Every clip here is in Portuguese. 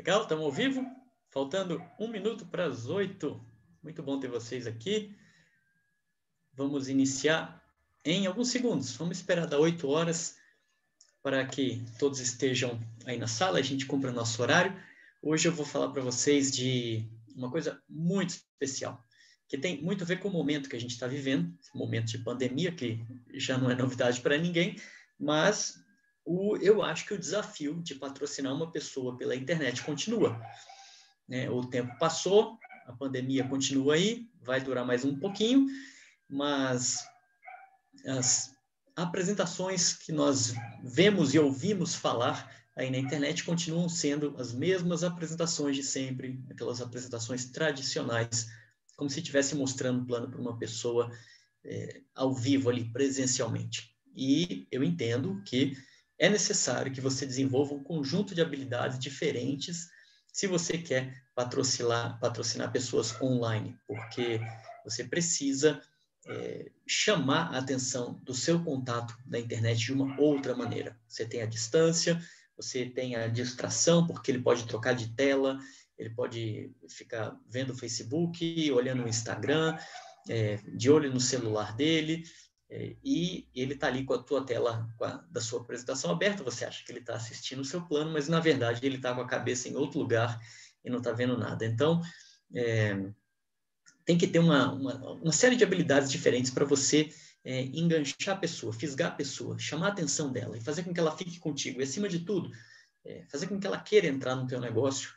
Legal, estamos ao vivo? Faltando um minuto para as oito. Muito bom ter vocês aqui. Vamos iniciar em alguns segundos. Vamos esperar dar oito horas para que todos estejam aí na sala. A gente cumpra nosso horário. Hoje eu vou falar para vocês de uma coisa muito especial, que tem muito a ver com o momento que a gente está vivendo, momento de pandemia, que já não é novidade para ninguém, mas o, eu acho que o desafio de patrocinar uma pessoa pela internet continua. Né? O tempo passou, a pandemia continua aí, vai durar mais um pouquinho, mas as apresentações que nós vemos e ouvimos falar aí na internet continuam sendo as mesmas apresentações de sempre, aquelas apresentações tradicionais, como se estivesse mostrando o plano para uma pessoa é, ao vivo ali, presencialmente. E eu entendo que é necessário que você desenvolva um conjunto de habilidades diferentes se você quer patrocinar, patrocinar pessoas online, porque você precisa é, chamar a atenção do seu contato na internet de uma outra maneira. Você tem a distância, você tem a distração, porque ele pode trocar de tela, ele pode ficar vendo o Facebook, olhando o Instagram, é, de olho no celular dele, é, e ele está ali com a tua tela a, da sua apresentação aberta, você acha que ele está assistindo o seu plano, mas na verdade ele está com a cabeça em outro lugar e não está vendo nada. Então, é, tem que ter uma, uma, uma, série de habilidades diferentes para você é, enganchar a pessoa, fisgar a pessoa, chamar a atenção dela e fazer com que ela fique contigo. E, acima de tudo, é, fazer com que ela queira entrar no teu negócio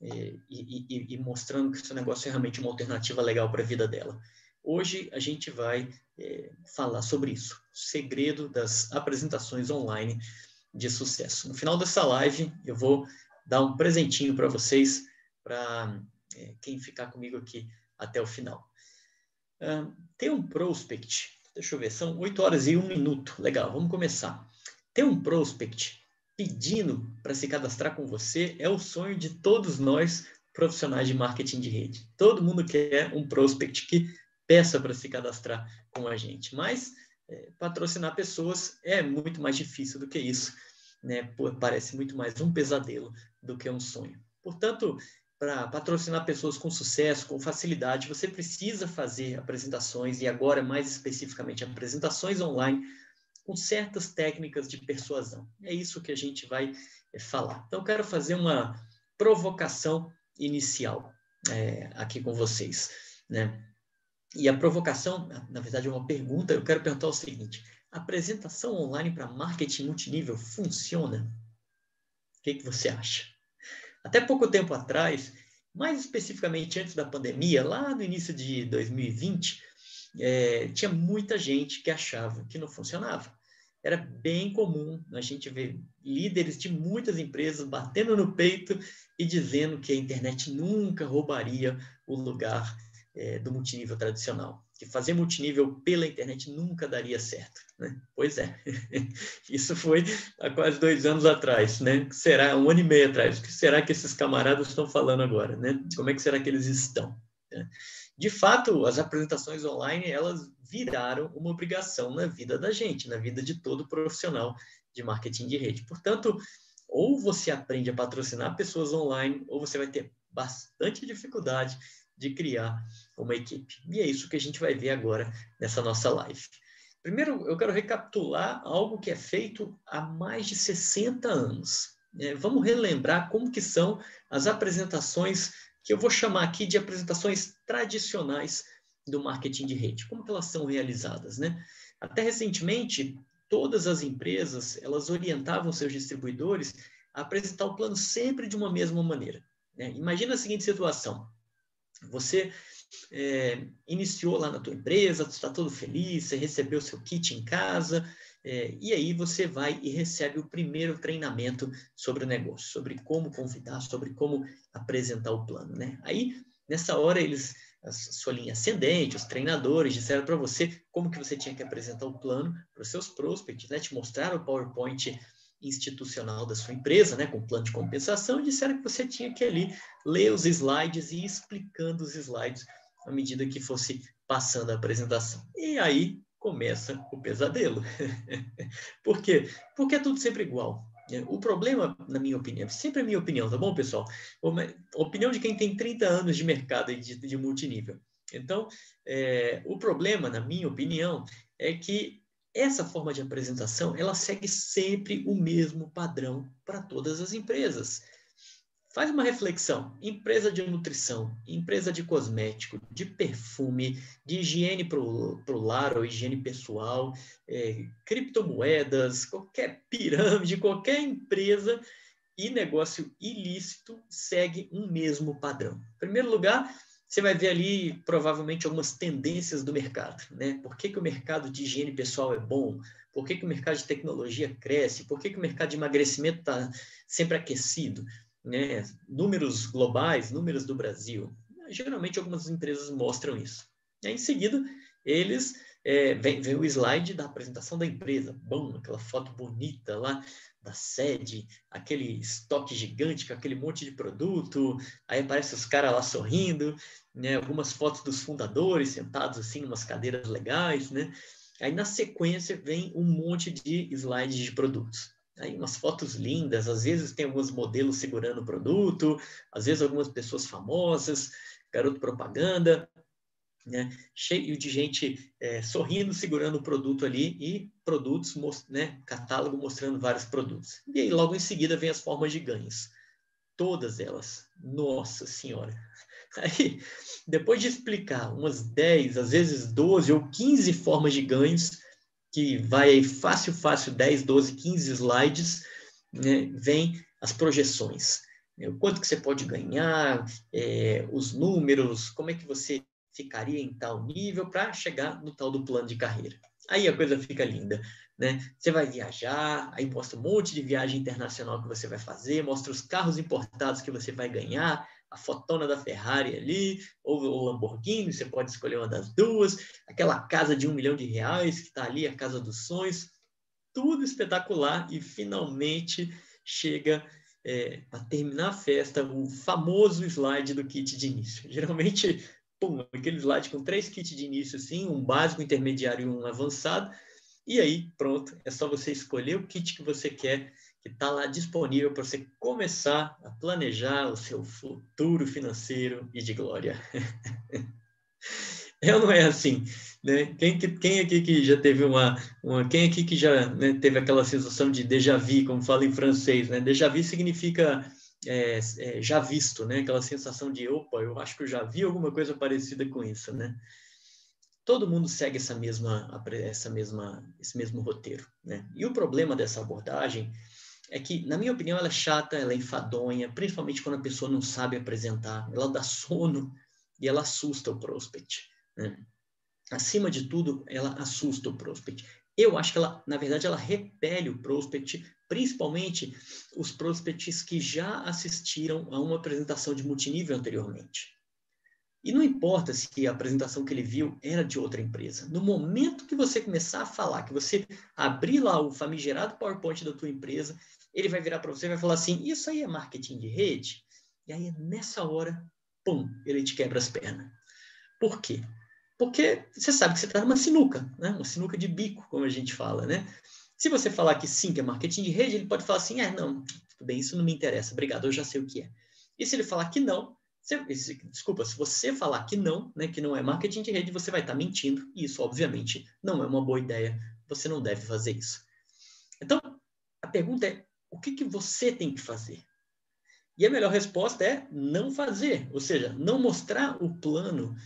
é, e, e, e mostrando que o seu negócio é realmente uma alternativa legal para a vida dela. Hoje a gente vai é, falar sobre isso, o segredo das apresentações online de sucesso. No final dessa live, eu vou dar um presentinho para vocês, para é, quem ficar comigo aqui até o final. Uh, tem um prospect, deixa eu ver, são 8 horas e 1 minuto. Legal, vamos começar. Tem um prospect pedindo para se cadastrar com você, é o sonho de todos nós profissionais de marketing de rede. Todo mundo quer um prospect que peça para se cadastrar com a gente. Mas é, patrocinar pessoas é muito mais difícil do que isso. Né? Parece muito mais um pesadelo do que um sonho. Portanto, para patrocinar pessoas com sucesso, com facilidade, você precisa fazer apresentações, e agora mais especificamente apresentações online, com certas técnicas de persuasão. É isso que a gente vai é, falar. Então, quero fazer uma provocação inicial é, aqui com vocês. Né? E a provocação, na verdade, é uma pergunta. Eu quero perguntar o seguinte: apresentação online para marketing multinível funciona? O que, que você acha? Até pouco tempo atrás, mais especificamente antes da pandemia, lá no início de 2020, é, tinha muita gente que achava que não funcionava. Era bem comum a gente ver líderes de muitas empresas batendo no peito e dizendo que a internet nunca roubaria o lugar é, do multinível tradicional. Que fazer multinível pela internet nunca daria certo. Né? Pois é, isso foi há quase dois anos atrás, né? Será um ano e meio atrás. O que será que esses camaradas estão falando agora, né? Como é que será que eles estão? Né? De fato, as apresentações online elas viraram uma obrigação na vida da gente, na vida de todo profissional de marketing de rede. Portanto, ou você aprende a patrocinar pessoas online, ou você vai ter bastante dificuldade de criar uma equipe. E é isso que a gente vai ver agora nessa nossa live. Primeiro, eu quero recapitular algo que é feito há mais de 60 anos. É, vamos relembrar como que são as apresentações que eu vou chamar aqui de apresentações tradicionais do marketing de rede. Como elas são realizadas, né? Até recentemente, todas as empresas, elas orientavam seus distribuidores a apresentar o plano sempre de uma mesma maneira. Né? Imagina a seguinte situação. Você é, iniciou lá na tua empresa, está todo feliz, você recebeu seu kit em casa, é, e aí você vai e recebe o primeiro treinamento sobre o negócio, sobre como convidar, sobre como apresentar o plano, né? Aí, nessa hora, eles, a sua linha ascendente, os treinadores disseram para você como que você tinha que apresentar o plano para os seus prospects, né? Te mostraram o PowerPoint institucional da sua empresa, né, com plano de compensação, e disseram que você tinha que ali ler os slides e ir explicando os slides à medida que fosse passando a apresentação. E aí começa o pesadelo. Por quê? Porque é tudo sempre igual. O problema, na minha opinião, sempre é minha opinião, tá bom, pessoal? Opinião de quem tem 30 anos de mercado de, de multinível. Então, é, o problema, na minha opinião, é que essa forma de apresentação, ela segue sempre o mesmo padrão para todas as empresas. Faz uma reflexão. Empresa de nutrição, empresa de cosmético, de perfume, de higiene para o lar ou higiene pessoal, é, criptomoedas, qualquer pirâmide, qualquer empresa e negócio ilícito segue um mesmo padrão. Em primeiro lugar, você vai ver ali provavelmente algumas tendências do mercado, né? Por que, que o mercado de higiene pessoal é bom? Por que, que o mercado de tecnologia cresce? Por que, que o mercado de emagrecimento está sempre aquecido? Né, números globais, números do Brasil. Geralmente algumas empresas mostram isso. E aí, em seguida, eles é, vem, vem, o slide da apresentação da empresa, bom, aquela foto bonita lá da sede, aquele estoque gigante com aquele monte de produto, aí aparece os caras lá sorrindo, né, algumas fotos dos fundadores sentados assim, em umas cadeiras legais, né? Aí na sequência vem um monte de slides de produtos aí umas fotos lindas, às vezes tem alguns modelos segurando o produto, às vezes algumas pessoas famosas, garoto propaganda, né? cheio de gente é, sorrindo, segurando o produto ali e produtos, né? catálogo mostrando vários produtos. E aí logo em seguida vem as formas de ganhos. Todas elas. Nossa Senhora! Aí, depois de explicar umas 10, às vezes 12 ou 15 formas de ganhos, que vai fácil, fácil, 10, 12, 15 slides, né, vem as projeções. Né, o quanto que você pode ganhar, é, os números, como é que você ficaria em tal nível para chegar no tal do plano de carreira. Aí a coisa fica linda, né? Você vai viajar, aí mostra um monte de viagem internacional que você vai fazer, mostra os carros importados que você vai ganhar, a fotona da Ferrari ali, ou o Lamborghini, você pode escolher uma das duas, aquela casa de um milhão de reais que está ali, a casa dos sonhos, tudo espetacular e finalmente chega é, para terminar a festa o famoso slide do kit de início. Geralmente, pum, aquele slide com três kits de início, assim, um básico, intermediário e um avançado, e aí, pronto, é só você escolher o kit que você quer que está lá disponível para você começar a planejar o seu futuro financeiro e de glória. é ou não é assim? Né? Quem, quem aqui que já teve uma, uma quem aqui que já né, teve aquela sensação de déjà vu, como fala em francês, né? Déjà vu significa é, é, já visto, né? Aquela sensação de, opa, eu acho que eu já vi alguma coisa parecida com isso, né? Todo mundo segue essa mesma, essa mesma, esse mesmo roteiro, né? E o problema dessa abordagem é que, na minha opinião, ela é chata, ela é enfadonha, principalmente quando a pessoa não sabe apresentar. Ela dá sono e ela assusta o prospect. Né? Acima de tudo, ela assusta o prospect. Eu acho que ela, na verdade, ela repele o prospect, principalmente os prospects que já assistiram a uma apresentação de multinível anteriormente. E não importa se a apresentação que ele viu era de outra empresa. No momento que você começar a falar, que você abrir lá o famigerado PowerPoint da tua empresa, ele vai virar para você e vai falar assim: Isso aí é marketing de rede? E aí, nessa hora, pum, ele te quebra as pernas. Por quê? Porque você sabe que você está numa sinuca, né? uma sinuca de bico, como a gente fala. Né? Se você falar que sim, que é marketing de rede, ele pode falar assim: É, não, tudo bem, isso não me interessa, obrigado, eu já sei o que é. E se ele falar que não, desculpa, se você falar que não, né, que não é marketing de rede, você vai estar mentindo, e isso, obviamente, não é uma boa ideia. Você não deve fazer isso. Então, a pergunta é: o que, que você tem que fazer? E a melhor resposta é não fazer, ou seja, não mostrar o plano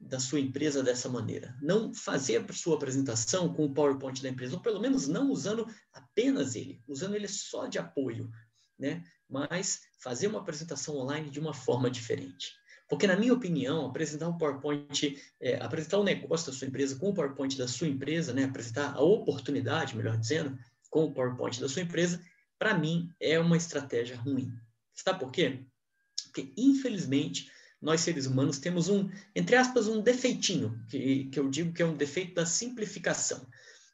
da sua empresa dessa maneira. Não fazer a sua apresentação com o PowerPoint da empresa, ou pelo menos não usando apenas ele, usando ele só de apoio, né? Mas fazer uma apresentação online de uma forma diferente. Porque, na minha opinião, apresentar um PowerPoint, é, apresentar o um negócio da sua empresa com o PowerPoint da sua empresa, né, apresentar a oportunidade, melhor dizendo, com o PowerPoint da sua empresa, para mim é uma estratégia ruim. Sabe por quê? Porque, infelizmente, nós seres humanos temos um, entre aspas, um defeitinho, que, que eu digo que é um defeito da simplificação.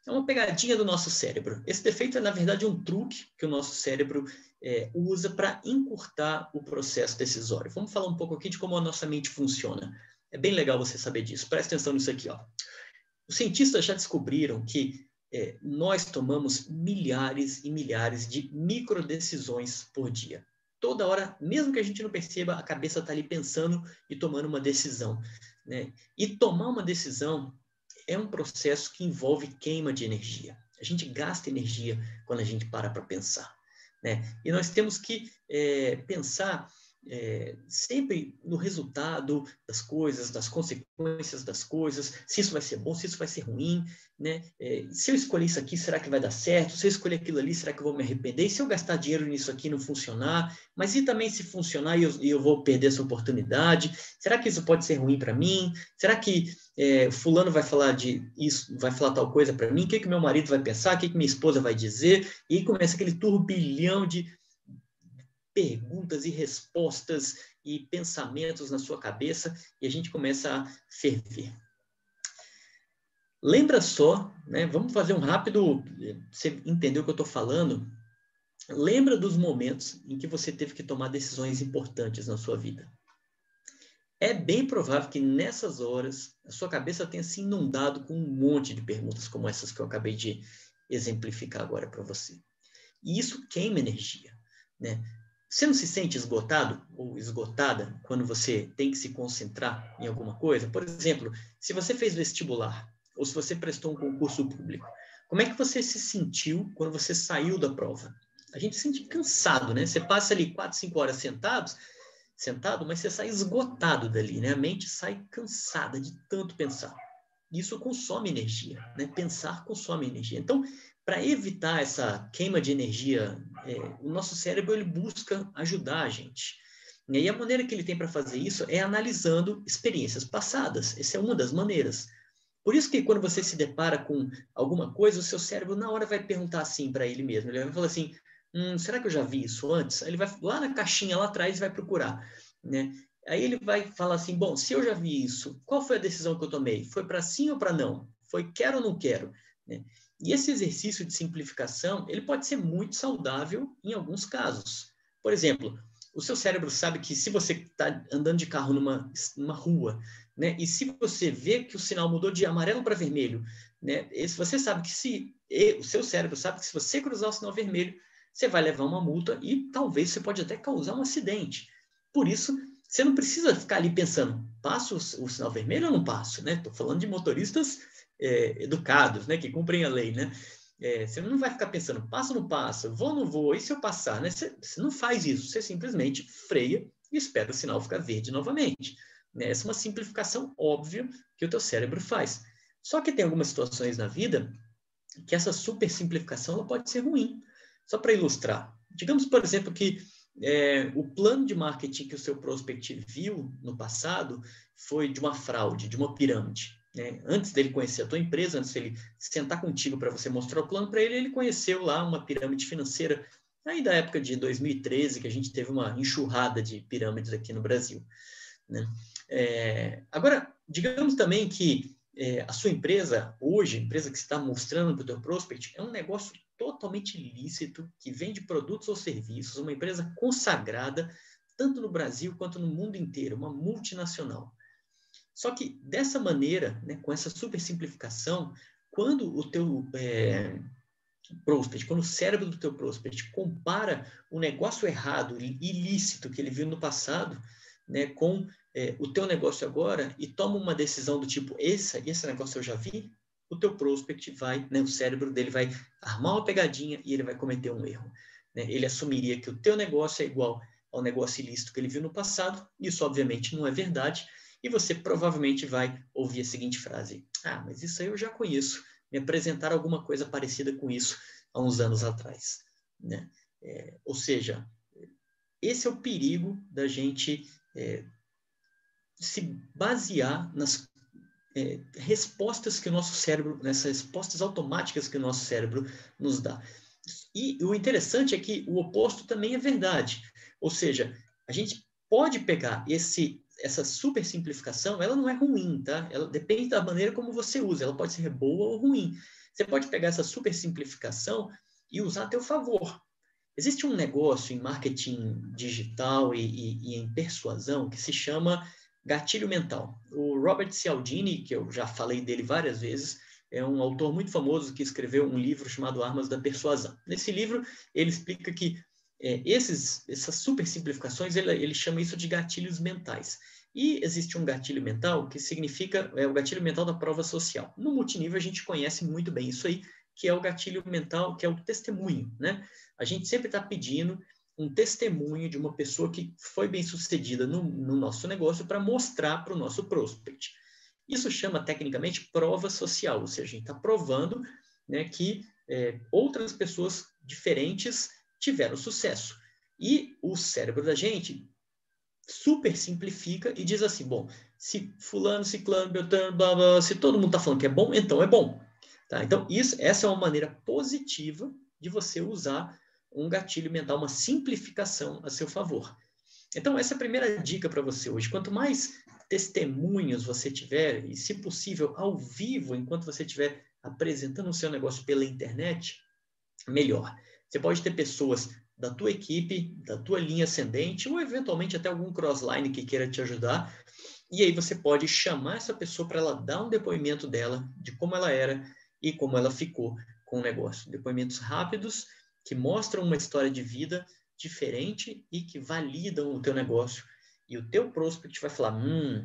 É uma pegadinha do nosso cérebro. Esse defeito é, na verdade, um truque que o nosso cérebro é, usa para encurtar o processo decisório. Vamos falar um pouco aqui de como a nossa mente funciona. É bem legal você saber disso. Presta atenção nisso aqui. Ó. Os cientistas já descobriram que é, nós tomamos milhares e milhares de micro decisões por dia. Toda hora, mesmo que a gente não perceba, a cabeça está ali pensando e tomando uma decisão. Né? E tomar uma decisão é um processo que envolve queima de energia. A gente gasta energia quando a gente para para pensar. Né? E nós temos que é, pensar é, sempre no resultado das coisas, das consequências das coisas, se isso vai ser bom, se isso vai ser ruim, né? É, se eu escolher isso aqui, será que vai dar certo? Se eu escolher aquilo ali, será que eu vou me arrepender? E se eu gastar dinheiro nisso aqui e não funcionar? Mas e também se funcionar e eu, eu vou perder essa oportunidade? Será que isso pode ser ruim para mim? Será que é, fulano vai falar de isso, vai falar tal coisa para mim? O que, que meu marido vai pensar? O que, que minha esposa vai dizer? E aí começa aquele turbilhão de perguntas e respostas e pensamentos na sua cabeça e a gente começa a ferver. Lembra só, né? Vamos fazer um rápido. Você entendeu o que eu estou falando? Lembra dos momentos em que você teve que tomar decisões importantes na sua vida. É bem provável que nessas horas a sua cabeça tenha se inundado com um monte de perguntas como essas que eu acabei de exemplificar agora para você. E isso queima energia, né? Você não se sente esgotado ou esgotada quando você tem que se concentrar em alguma coisa? Por exemplo, se você fez vestibular ou se você prestou um concurso público, como é que você se sentiu quando você saiu da prova? A gente se sente cansado, né? Você passa ali quatro, cinco horas sentados, sentado, mas você sai esgotado dali, né? A mente sai cansada de tanto pensar. Isso consome energia, né? Pensar consome energia. Então, para evitar essa queima de energia, é, o nosso cérebro ele busca ajudar a gente. E aí a maneira que ele tem para fazer isso é analisando experiências passadas. Essa é uma das maneiras. Por isso que quando você se depara com alguma coisa, o seu cérebro na hora vai perguntar assim para ele mesmo. Ele vai falar assim: hum, será que eu já vi isso antes? Aí ele vai lá na caixinha lá atrás e vai procurar, né? Aí ele vai falar assim: bom, se eu já vi isso, qual foi a decisão que eu tomei? Foi para sim ou para não? Foi quero ou não quero? Né? E esse exercício de simplificação, ele pode ser muito saudável em alguns casos. Por exemplo, o seu cérebro sabe que se você está andando de carro numa, numa rua, né, e se você vê que o sinal mudou de amarelo para vermelho, né, você sabe que se o seu cérebro sabe que se você cruzar o sinal vermelho, você vai levar uma multa e talvez você pode até causar um acidente. Por isso, você não precisa ficar ali pensando, passo o, o sinal vermelho ou não passo, né? Estou falando de motoristas é, educados, né, que cumprem a lei, né? É, você não vai ficar pensando, passo ou não passo, vou ou não vou, e se eu passar, né? Você, você, não faz isso, você simplesmente freia e espera o sinal ficar verde novamente. Né? Essa é uma simplificação óbvia que o teu cérebro faz. Só que tem algumas situações na vida que essa super simplificação ela pode ser ruim. Só para ilustrar, digamos, por exemplo, que é, o plano de marketing que o seu prospect viu no passado foi de uma fraude, de uma pirâmide. Né? Antes dele conhecer a tua empresa, antes dele sentar contigo para você mostrar o plano para ele, ele conheceu lá uma pirâmide financeira, aí da época de 2013, que a gente teve uma enxurrada de pirâmides aqui no Brasil. Né? É, agora, digamos também que é, a sua empresa, hoje, a empresa que está mostrando para o teu prospect, é um negócio totalmente ilícito, que vende produtos ou serviços, uma empresa consagrada, tanto no Brasil quanto no mundo inteiro, uma multinacional. Só que dessa maneira, né, com essa super simplificação, quando o teu é, prospect, quando o cérebro do teu prospect compara o negócio errado, ilícito que ele viu no passado, né, com é, o teu negócio agora e toma uma decisão do tipo esse, esse negócio eu já vi, o teu prospect vai, né, o cérebro dele vai armar uma pegadinha e ele vai cometer um erro. Né? Ele assumiria que o teu negócio é igual ao negócio ilícito que ele viu no passado, isso obviamente não é verdade, e você provavelmente vai ouvir a seguinte frase: Ah, mas isso aí eu já conheço. Me apresentaram alguma coisa parecida com isso há uns anos atrás. Né? É, ou seja, esse é o perigo da gente é, se basear nas é, respostas que o nosso cérebro, nessas respostas automáticas que o nosso cérebro nos dá. E o interessante é que o oposto também é verdade. Ou seja, a gente pode pegar esse essa super simplificação, ela não é ruim, tá? Ela depende da maneira como você usa. Ela pode ser boa ou ruim. Você pode pegar essa super simplificação e usar a teu favor. Existe um negócio em marketing digital e, e, e em persuasão que se chama gatilho mental. O Robert Cialdini, que eu já falei dele várias vezes, é um autor muito famoso que escreveu um livro chamado Armas da Persuasão. Nesse livro, ele explica que é, esses, essas super simplificações, ele, ele chama isso de gatilhos mentais. E existe um gatilho mental que significa, é o gatilho mental da prova social. No multinível, a gente conhece muito bem isso aí, que é o gatilho mental, que é o testemunho, né? A gente sempre está pedindo um testemunho de uma pessoa que foi bem sucedida no, no nosso negócio para mostrar para o nosso prospect. Isso chama tecnicamente prova social, ou seja, a gente está provando né, que é, outras pessoas diferentes tiveram sucesso. E o cérebro da gente super simplifica e diz assim, bom, se fulano, ciclano, beltrano, blá, blá, se todo mundo está falando que é bom, então é bom. Tá? Então, isso, essa é uma maneira positiva de você usar um gatilho mental, uma simplificação a seu favor. Então, essa é a primeira dica para você hoje. Quanto mais testemunhos você tiver, e se possível, ao vivo, enquanto você estiver apresentando o seu negócio pela internet, melhor. Você pode ter pessoas da tua equipe, da tua linha ascendente, ou eventualmente até algum crossline que queira te ajudar. E aí você pode chamar essa pessoa para ela dar um depoimento dela, de como ela era e como ela ficou com o negócio. Depoimentos rápidos que mostram uma história de vida diferente e que validam o teu negócio. E o teu prospect vai falar, hum,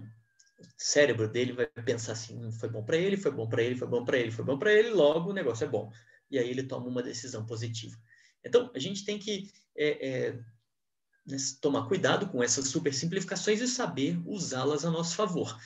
o cérebro dele vai pensar assim, hum, foi bom para ele, foi bom para ele, foi bom para ele, foi bom para ele, logo o negócio é bom. E aí ele toma uma decisão positiva. Então, a gente tem que é, é, né, tomar cuidado com essas super simplificações e saber usá-las a nosso favor.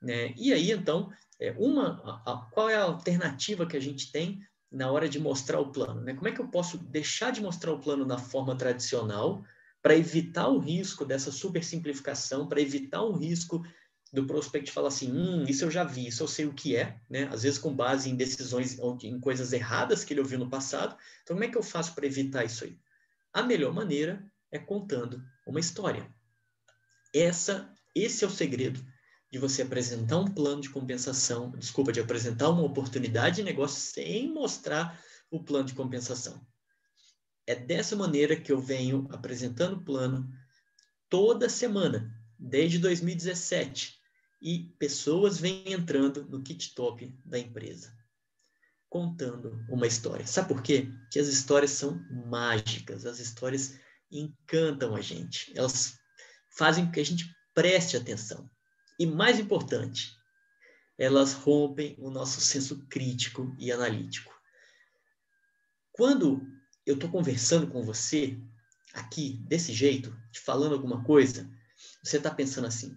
Né? E aí, então, é, uma, a, a, qual é a alternativa que a gente tem na hora de mostrar o plano? Né? Como é que eu posso deixar de mostrar o plano na forma tradicional para evitar o risco dessa super simplificação, para evitar o risco do prospect falar assim, hum, isso eu já vi, isso eu sei o que é, né? Às vezes com base em decisões, em coisas erradas que ele ouviu no passado. Então, como é que eu faço para evitar isso aí? A melhor maneira é contando uma história. Essa, esse é o segredo de você apresentar um plano de compensação, desculpa, de apresentar uma oportunidade de negócio sem mostrar o plano de compensação. É dessa maneira que eu venho apresentando o plano toda semana, desde 2017 e pessoas vêm entrando no kit top da empresa, contando uma história. Sabe por quê? Que as histórias são mágicas, as histórias encantam a gente, elas fazem com que a gente preste atenção. E mais importante, elas rompem o nosso senso crítico e analítico. Quando eu estou conversando com você aqui, desse jeito, te falando alguma coisa, você está pensando assim: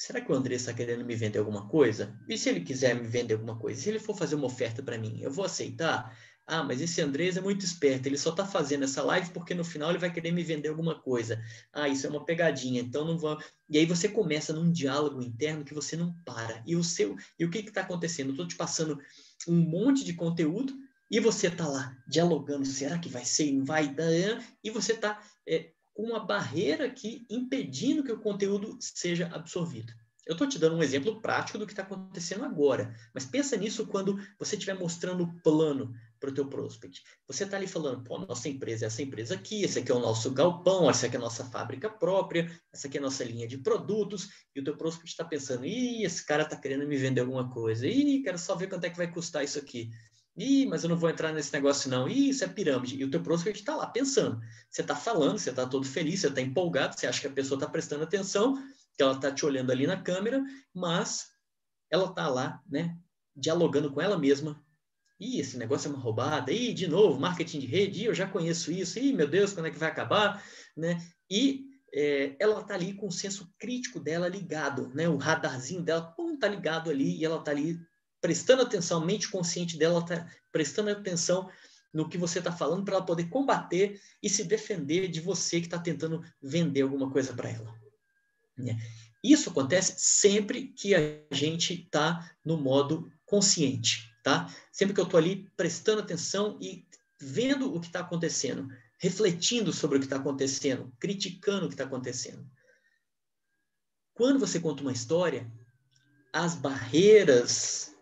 será que o André está querendo me vender alguma coisa? E se ele quiser me vender alguma coisa? Se ele for fazer uma oferta para mim, eu vou aceitar? Ah, mas esse Andrés é muito esperto, ele só está fazendo essa live porque no final ele vai querer me vender alguma coisa. Ah, isso é uma pegadinha, então não vou. E aí você começa num diálogo interno que você não para. E o seu, e o que está acontecendo? Eu estou te passando um monte de conteúdo e você está lá dialogando, será que vai ser, não? E você está é, uma barreira aqui impedindo que o conteúdo seja absorvido. Eu estou te dando um exemplo prático do que está acontecendo agora, mas pensa nisso quando você estiver mostrando o plano para o teu prospect. Você está ali falando, pô, nossa empresa é essa empresa aqui, esse aqui é o nosso galpão, essa aqui é a nossa fábrica própria, essa aqui é a nossa linha de produtos, e o teu prospect está pensando, ih, esse cara está querendo me vender alguma coisa, ih, quero só ver quanto é que vai custar isso aqui. Ih, mas eu não vou entrar nesse negócio não. Ih, isso é pirâmide. E o teu prospect está lá pensando. Você está falando, você está todo feliz, você está empolgado, você acha que a pessoa está prestando atenção, que ela está te olhando ali na câmera, mas ela está lá, né, dialogando com ela mesma. Ih, esse negócio é uma roubada. Ih, de novo, marketing de rede. Ih, eu já conheço isso. Ih, meu Deus, quando é que vai acabar? Né? E é, ela está ali com o senso crítico dela ligado, né? O radarzinho dela, pum, tá ligado ali e ela está ali prestando atenção, a mente consciente dela está prestando atenção no que você está falando para ela poder combater e se defender de você que está tentando vender alguma coisa para ela. Né? Isso acontece sempre que a gente está no modo consciente, tá? Sempre que eu estou ali prestando atenção e vendo o que está acontecendo, refletindo sobre o que está acontecendo, criticando o que está acontecendo. Quando você conta uma história, as barreiras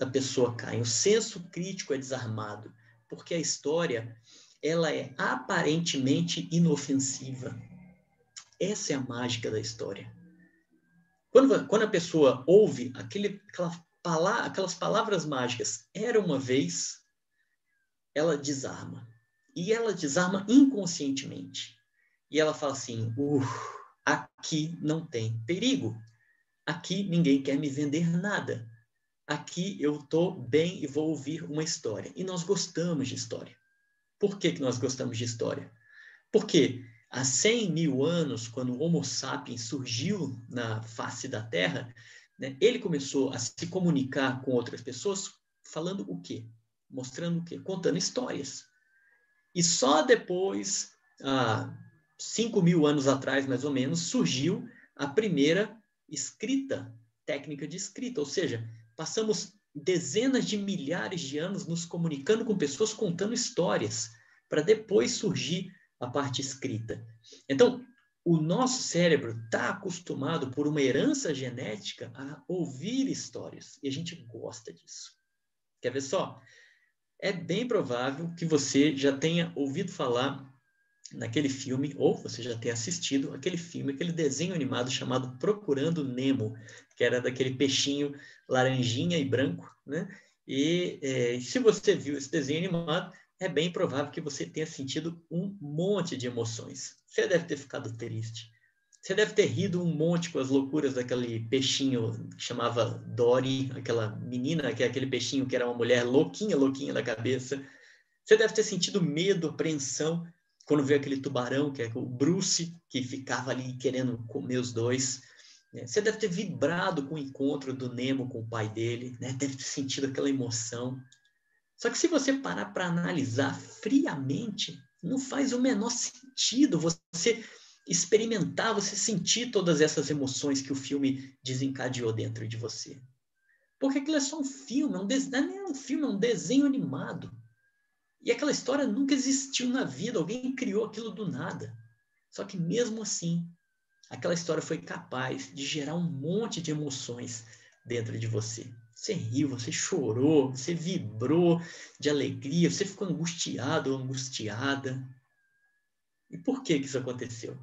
da pessoa cai. O senso crítico é desarmado, porque a história ela é aparentemente inofensiva. Essa é a mágica da história. Quando, quando a pessoa ouve aquele, aquela aquelas palavras mágicas, era uma vez, ela desarma. E ela desarma inconscientemente. E ela fala assim: aqui não tem perigo. Aqui ninguém quer me vender nada. Aqui eu estou bem e vou ouvir uma história. E nós gostamos de história. Por que, que nós gostamos de história? Porque há 100 mil anos, quando o Homo sapiens surgiu na face da Terra, né, ele começou a se comunicar com outras pessoas falando o quê? Mostrando o quê? Contando histórias. E só depois, há 5 mil anos atrás, mais ou menos, surgiu a primeira escrita, técnica de escrita, ou seja, passamos dezenas de milhares de anos nos comunicando com pessoas contando histórias, para depois surgir a parte escrita. Então, o nosso cérebro está acostumado por uma herança genética a ouvir histórias, e a gente gosta disso. Quer ver só? É bem provável que você já tenha ouvido falar naquele filme, ou você já tenha assistido aquele filme, aquele desenho animado chamado Procurando Nemo, que era daquele peixinho laranjinha e branco, né? E é, se você viu esse desenho animado, é bem provável que você tenha sentido um monte de emoções. Você deve ter ficado triste. Você deve ter rido um monte com as loucuras daquele peixinho que chamava Dory, aquela menina, que é aquele peixinho que era uma mulher louquinha, louquinha da cabeça. Você deve ter sentido medo, apreensão, quando veio aquele tubarão, que é o Bruce, que ficava ali querendo comer os dois. Né? Você deve ter vibrado com o encontro do Nemo com o pai dele, né? deve ter sentido aquela emoção. Só que se você parar para analisar friamente, não faz o menor sentido você experimentar, você sentir todas essas emoções que o filme desencadeou dentro de você. Porque aquilo é só um filme, é um des... não é nem um filme, é um desenho animado. E aquela história nunca existiu na vida, alguém criou aquilo do nada. Só que mesmo assim, aquela história foi capaz de gerar um monte de emoções dentro de você. Você riu, você chorou, você vibrou de alegria, você ficou angustiado ou angustiada. E por que, que isso aconteceu?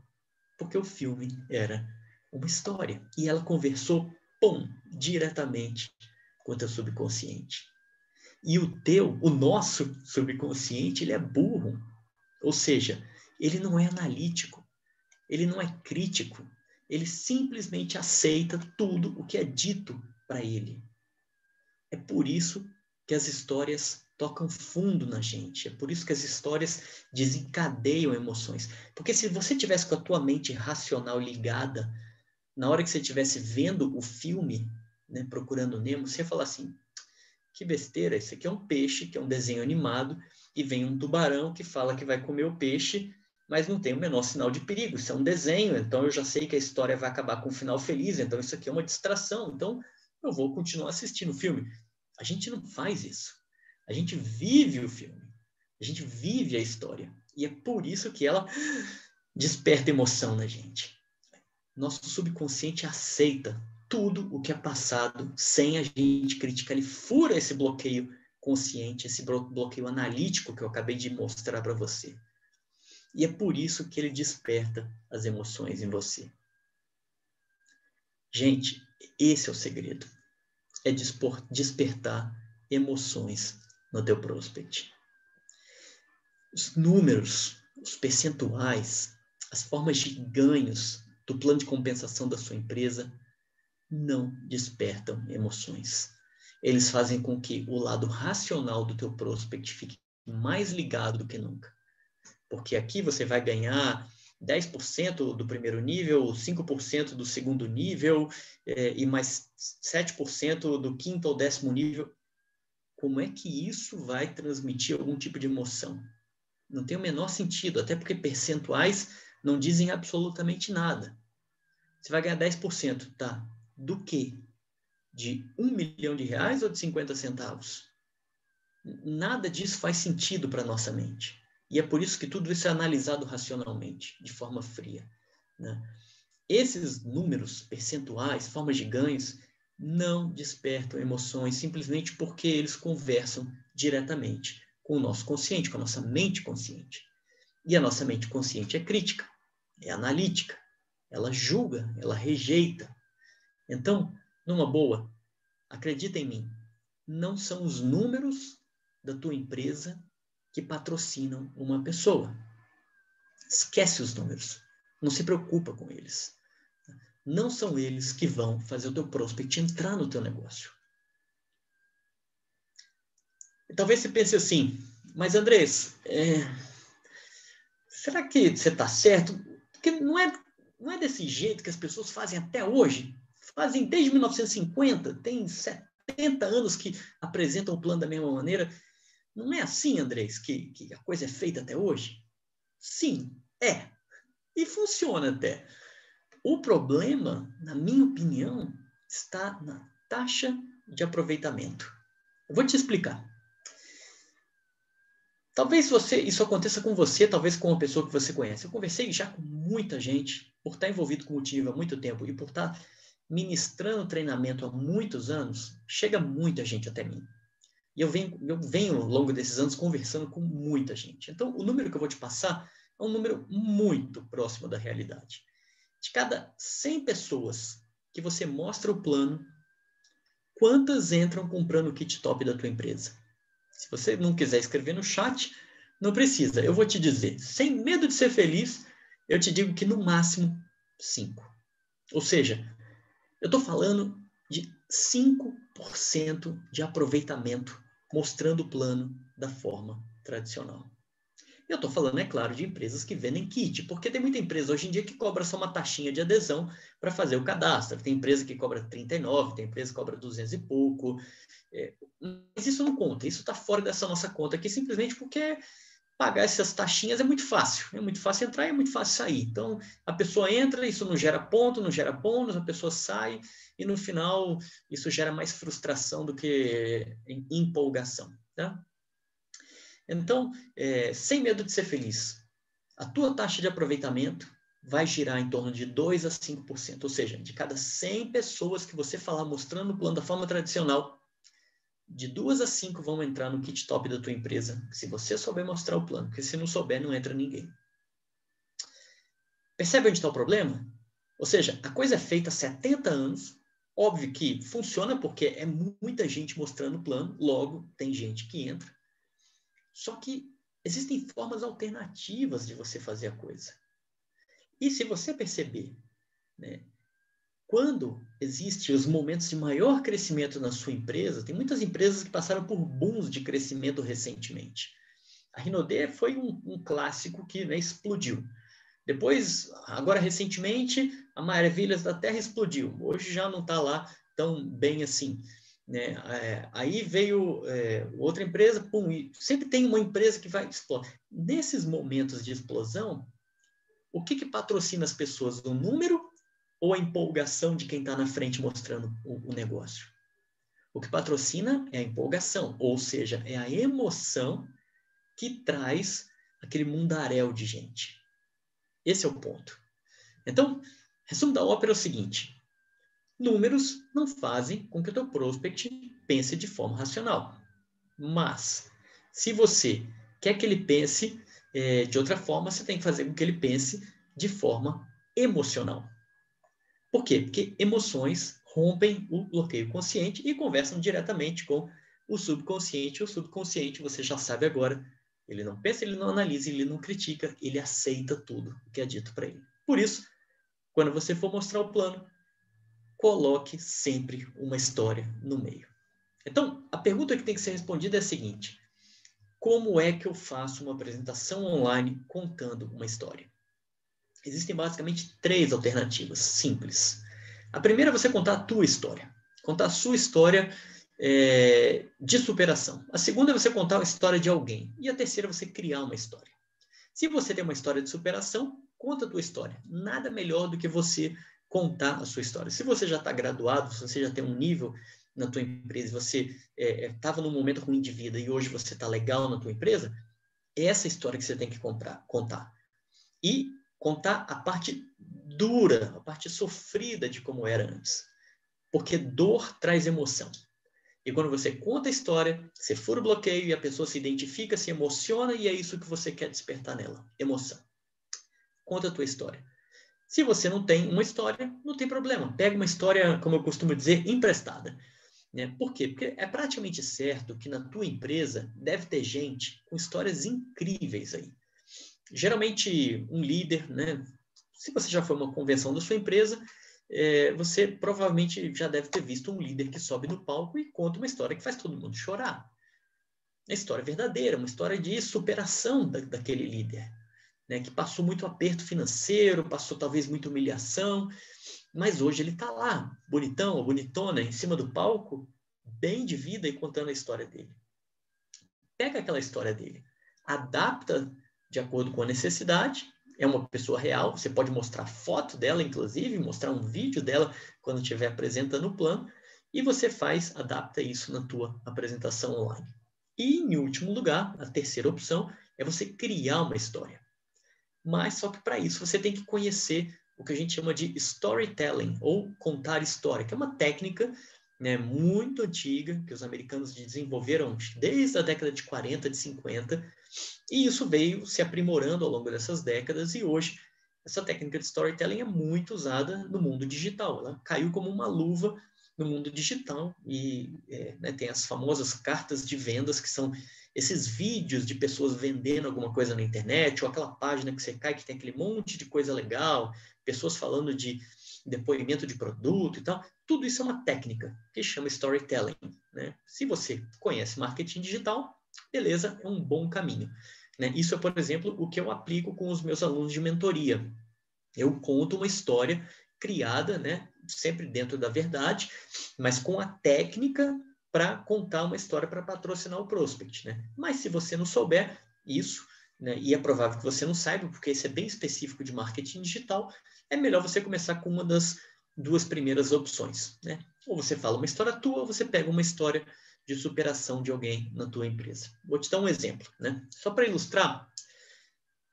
Porque o filme era uma história e ela conversou, pum, diretamente com o teu subconsciente. E o teu, o nosso subconsciente, ele é burro. Ou seja, ele não é analítico, ele não é crítico, ele simplesmente aceita tudo o que é dito para ele. É por isso que as histórias tocam fundo na gente. É por isso que as histórias desencadeiam emoções. Porque se você tivesse com a tua mente racional ligada, na hora que você estivesse vendo o filme, né, procurando Nemo, você ia falar assim: que besteira, esse aqui é um peixe, que é um desenho animado, e vem um tubarão que fala que vai comer o peixe, mas não tem o menor sinal de perigo. Isso é um desenho, então eu já sei que a história vai acabar com um final feliz, então isso aqui é uma distração. Então eu vou continuar assistindo o filme. A gente não faz isso. A gente vive o filme. A gente vive a história. E é por isso que ela desperta emoção na gente. Nosso subconsciente aceita tudo o que é passado sem a gente criticar. Ele fura esse bloqueio consciente, esse bloqueio analítico que eu acabei de mostrar para você. E é por isso que ele desperta as emoções em você. Gente, esse é o segredo. É dispor, despertar emoções no teu prospect. Os números, os percentuais, as formas de ganhos do plano de compensação da sua empresa não despertam emoções. Eles fazem com que o lado racional do teu prospect fique mais ligado do que nunca. Porque aqui você vai ganhar 10% do primeiro nível, 5% do segundo nível é, e mais 7% do quinto ou décimo nível. Como é que isso vai transmitir algum tipo de emoção? Não tem o menor sentido, até porque percentuais não dizem absolutamente nada. Você vai ganhar 10%, tá? Do quê? De um milhão de reais ou de 50 centavos? Nada disso faz sentido para nossa mente. E é por isso que tudo isso é analisado racionalmente, de forma fria. Né? Esses números, percentuais, formas de ganhos, não despertam emoções simplesmente porque eles conversam diretamente com o nosso consciente, com a nossa mente consciente. E a nossa mente consciente é crítica, é analítica, ela julga, ela rejeita. Então, numa boa, acredita em mim, não são os números da tua empresa que patrocinam uma pessoa. Esquece os números. Não se preocupa com eles. Não são eles que vão fazer o teu prospect entrar no teu negócio. Talvez você pense assim, mas Andrés, é... será que você está certo? Porque não é, não é desse jeito que as pessoas fazem até hoje. Fazem desde 1950, tem 70 anos que apresentam o plano da mesma maneira. Não é assim, Andrés, que, que a coisa é feita até hoje? Sim, é. E funciona até. O problema, na minha opinião, está na taxa de aproveitamento. Eu vou te explicar. Talvez você, isso aconteça com você, talvez com uma pessoa que você conhece. Eu conversei já com muita gente, por estar envolvido com o time há muito tempo e por estar ministrando treinamento há muitos anos, chega muita gente até mim. E eu venho, eu venho ao longo desses anos conversando com muita gente. Então, o número que eu vou te passar é um número muito próximo da realidade. De cada 100 pessoas que você mostra o plano, quantas entram comprando o kit top da tua empresa? Se você não quiser escrever no chat, não precisa. Eu vou te dizer, sem medo de ser feliz, eu te digo que no máximo 5. Ou seja, eu estou falando de 5% de aproveitamento mostrando o plano da forma tradicional. Eu estou falando, é claro, de empresas que vendem kit, porque tem muita empresa hoje em dia que cobra só uma taxinha de adesão para fazer o cadastro. Tem empresa que cobra 39, tem empresa que cobra 200 e pouco. É, mas isso não conta, isso está fora dessa nossa conta aqui, simplesmente porque pagar essas taxinhas é muito fácil. É muito fácil entrar e é muito fácil sair. Então, a pessoa entra, isso não gera ponto, não gera bônus, a pessoa sai e no final isso gera mais frustração do que empolgação. Tá? Então, é, sem medo de ser feliz, a tua taxa de aproveitamento vai girar em torno de 2 a 5%, ou seja, de cada 100 pessoas que você falar mostrando o plano da forma tradicional, de duas a cinco vão entrar no kit top da tua empresa, se você souber mostrar o plano, porque se não souber, não entra ninguém. Percebe onde está o problema? Ou seja, a coisa é feita há 70 anos, óbvio que funciona porque é muita gente mostrando o plano, logo tem gente que entra. Só que existem formas alternativas de você fazer a coisa. E se você perceber, né, quando existem os momentos de maior crescimento na sua empresa, tem muitas empresas que passaram por booms de crescimento recentemente. A Rinode foi um, um, clássico que né, explodiu. Depois, agora recentemente, a Maravilhas da Terra explodiu. Hoje já não está lá tão bem assim. Né? É, aí veio é, outra empresa, pum, sempre tem uma empresa que vai explodir. Nesses momentos de explosão, o que, que patrocina as pessoas? O número ou a empolgação de quem está na frente mostrando o, o negócio? O que patrocina é a empolgação, ou seja, é a emoção que traz aquele mundaréu de gente. Esse é o ponto. Então, resumo da ópera é o seguinte: Números não fazem com que o teu prospect pense de forma racional. Mas, se você quer que ele pense é, de outra forma, você tem que fazer com que ele pense de forma emocional. Por quê? Porque emoções rompem o bloqueio consciente e conversam diretamente com o subconsciente. O subconsciente, você já sabe agora, ele não pensa, ele não analisa, ele não critica, ele aceita tudo o que é dito para ele. Por isso, quando você for mostrar o plano, coloque sempre uma história no meio. Então, a pergunta que tem que ser respondida é a seguinte: como é que eu faço uma apresentação online contando uma história? Existem basicamente três alternativas simples. A primeira é você contar a tua história, contar a sua história é, de superação. A segunda é você contar a história de alguém. E a terceira é você criar uma história. Se você tem uma história de superação, conta a tua história. Nada melhor do que você contar a sua história. Se você já está graduado, se você já tem um nível na tua empresa, você estava é, é num momento ruim de vida e hoje você está legal na tua empresa, é essa história que você tem que comprar, contar. E contar a parte dura, a parte sofrida de como era antes. Porque dor traz emoção. E quando você conta a história, você fura o bloqueio e a pessoa se identifica, se emociona e é isso que você quer despertar nela, emoção. Conta a tua história. Se você não tem uma história, não tem problema. Pega uma história, como eu costumo dizer, emprestada. Né? Por quê? Porque é praticamente certo que na tua empresa deve ter gente com histórias incríveis aí. Geralmente, um líder, né? se você já foi uma convenção da sua empresa, é, você provavelmente já deve ter visto um líder que sobe no palco e conta uma história que faz todo mundo chorar. Uma história verdadeira, uma história de superação da, daquele líder, né? que passou muito aperto financeiro, passou talvez muita humilhação, mas hoje ele está lá, bonitão ou bonitona, em cima do palco, bem de vida e contando a história dele. Pega aquela história dele, adapta de acordo com a necessidade, é uma pessoa real, você pode mostrar foto dela, inclusive, mostrar um vídeo dela quando estiver apresentando o plano, e você faz, adapta isso na tua apresentação online. E, em último lugar, a terceira opção é você criar uma história. Mas só que para isso você tem que conhecer o que a gente chama de storytelling, ou contar história, que é uma técnica né, muito antiga, que os americanos desenvolveram desde a década de 40, de 50, e isso veio se aprimorando ao longo dessas décadas, e hoje essa técnica de storytelling é muito usada no mundo digital. Ela caiu como uma luva no mundo digital, e é, né, tem as famosas cartas de vendas, que são esses vídeos de pessoas vendendo alguma coisa na internet, ou aquela página que você cai que tem aquele monte de coisa legal, pessoas falando de depoimento de produto e tal. Tudo isso é uma técnica que chama storytelling. Né? Se você conhece marketing digital, beleza, é um bom caminho. Né? Isso é, por exemplo, o que eu aplico com os meus alunos de mentoria. Eu conto uma história criada, né, sempre dentro da verdade, mas com a técnica para contar uma história para patrocinar o prospect. Né? Mas se você não souber isso, né, e é provável que você não saiba, porque isso é bem específico de marketing digital, é melhor você começar com uma das duas primeiras opções. Né? Ou você fala uma história tua, ou você pega uma história de superação de alguém na tua empresa. Vou te dar um exemplo. Né? Só para ilustrar,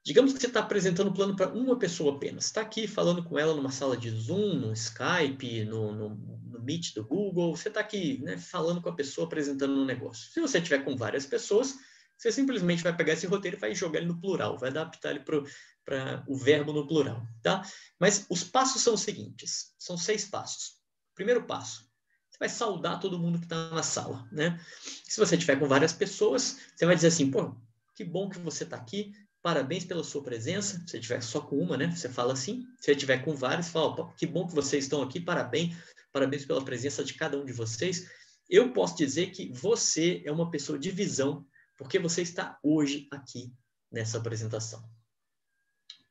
digamos que você está apresentando um plano para uma pessoa apenas. Está aqui falando com ela numa sala de Zoom, no Skype, no, no, no Meet do Google. Você está aqui né, falando com a pessoa, apresentando um negócio. Se você tiver com várias pessoas, você simplesmente vai pegar esse roteiro e vai jogar ele no plural, vai adaptar ele para o verbo no plural, tá? Mas os passos são os seguintes, são seis passos. Primeiro passo, você vai saudar todo mundo que está na sala, né? Se você tiver com várias pessoas, você vai dizer assim, pô, que bom que você está aqui, parabéns pela sua presença. Se você tiver só com uma, né? Você fala assim. Se você tiver com vários, fala, pô, que bom que vocês estão aqui, parabéns, parabéns pela presença de cada um de vocês. Eu posso dizer que você é uma pessoa de visão porque você está hoje aqui nessa apresentação.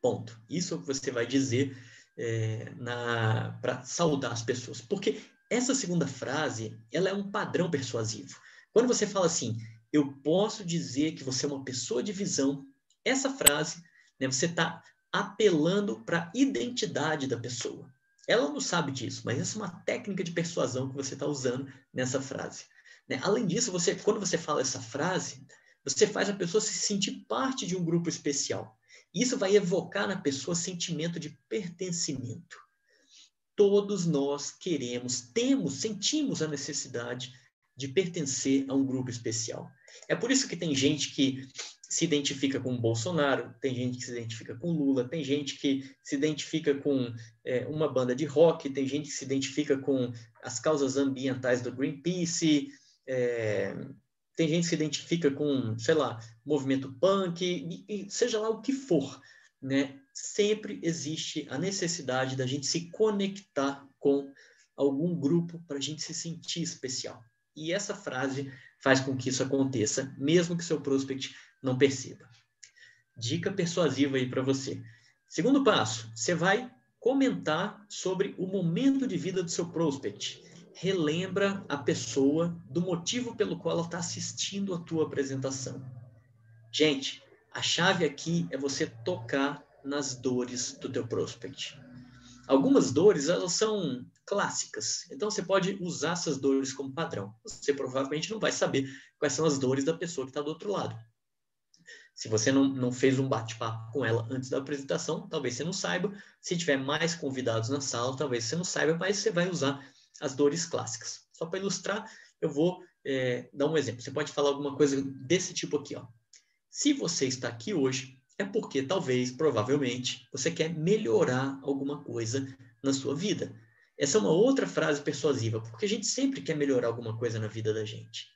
Ponto. Isso é o que você vai dizer é, para saudar as pessoas. Porque essa segunda frase, ela é um padrão persuasivo. Quando você fala assim, eu posso dizer que você é uma pessoa de visão, essa frase, né, você está apelando para a identidade da pessoa. Ela não sabe disso, mas essa é uma técnica de persuasão que você está usando nessa frase. Né? Além disso, você, quando você fala essa frase, você faz a pessoa se sentir parte de um grupo especial. Isso vai evocar na pessoa sentimento de pertencimento. Todos nós queremos, temos, sentimos a necessidade de pertencer a um grupo especial. É por isso que tem gente que se identifica com Bolsonaro, tem gente que se identifica com Lula, tem gente que se identifica com é, uma banda de rock, tem gente que se identifica com as causas ambientais do Greenpeace, é, tem gente que se identifica com, sei lá, movimento punk, e, e seja lá o que for, né? Sempre existe a necessidade da gente se conectar com algum grupo para a gente se sentir especial. E essa frase faz com que isso aconteça, mesmo que seu prospect não perceba. Dica persuasiva aí para você. Segundo passo, você vai comentar sobre o momento de vida do seu prospect relembra a pessoa do motivo pelo qual ela está assistindo a tua apresentação. Gente, a chave aqui é você tocar nas dores do teu prospect. Algumas dores, elas são clássicas, então você pode usar essas dores como padrão. Você provavelmente não vai saber quais são as dores da pessoa que está do outro lado. Se você não, não fez um bate-papo com ela antes da apresentação, talvez você não saiba. Se tiver mais convidados na sala, talvez você não saiba, mas você vai usar as dores clássicas. Só para ilustrar, eu vou é, dar um exemplo. Você pode falar alguma coisa desse tipo aqui. Ó. Se você está aqui hoje, é porque talvez, provavelmente, você quer melhorar alguma coisa na sua vida. Essa é uma outra frase persuasiva, porque a gente sempre quer melhorar alguma coisa na vida da gente.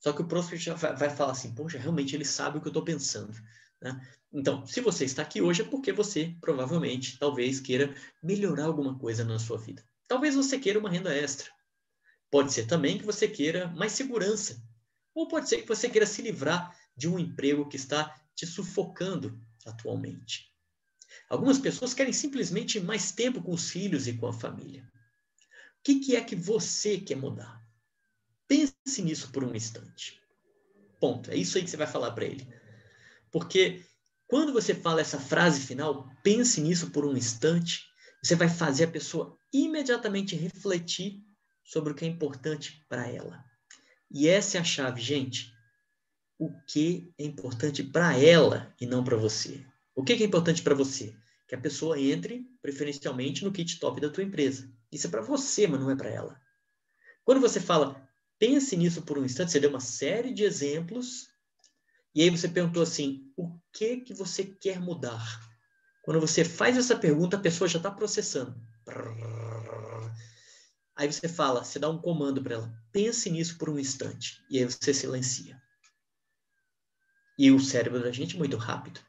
Só que o prospect já vai, falar assim, poxa, realmente ele sabe o que eu estou pensando. Né? Então, se você está aqui hoje é porque você provavelmente, talvez, queira melhorar alguma coisa na sua vida. Talvez você queira uma renda extra. Pode ser também que você queira mais segurança. Ou pode ser que você queira se livrar de um emprego que está te sufocando atualmente. Algumas pessoas querem simplesmente mais tempo com os filhos e com a família. O que, que é que você quer mudar? Pense nisso por um instante. Ponto. É isso aí que você vai falar para ele. Porque quando você fala essa frase final, pense nisso por um instante, você vai fazer a pessoa imediatamente refletir sobre o que é importante para ela. E essa é a chave, gente. O que é importante para ela e não para você? O que é importante para você? Que a pessoa entre, preferencialmente, no kit top da tua empresa. Isso é para você, mas não é para ela. Quando você fala, pense nisso por um instante, você deu uma série de exemplos, e aí você perguntou assim, o que que você quer mudar? Quando você faz essa pergunta, a pessoa já está processando. Aí você fala, você dá um comando para ela, pense nisso por um instante, e aí você silencia. E o cérebro da gente é muito rápido.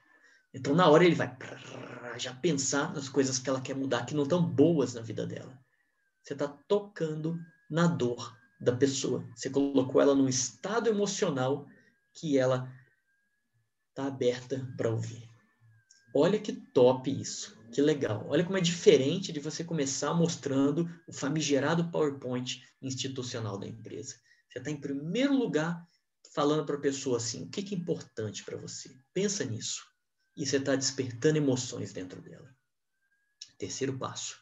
Então, na hora, ele vai já pensar nas coisas que ela quer mudar, que não estão boas na vida dela. Você está tocando na dor da pessoa. Você colocou ela num estado emocional que ela está aberta para ouvir. Olha que top isso, que legal. Olha como é diferente de você começar mostrando o famigerado PowerPoint institucional da empresa. Você está em primeiro lugar falando para a pessoa assim, o que, que é importante para você? Pensa nisso. E você está despertando emoções dentro dela. Terceiro passo.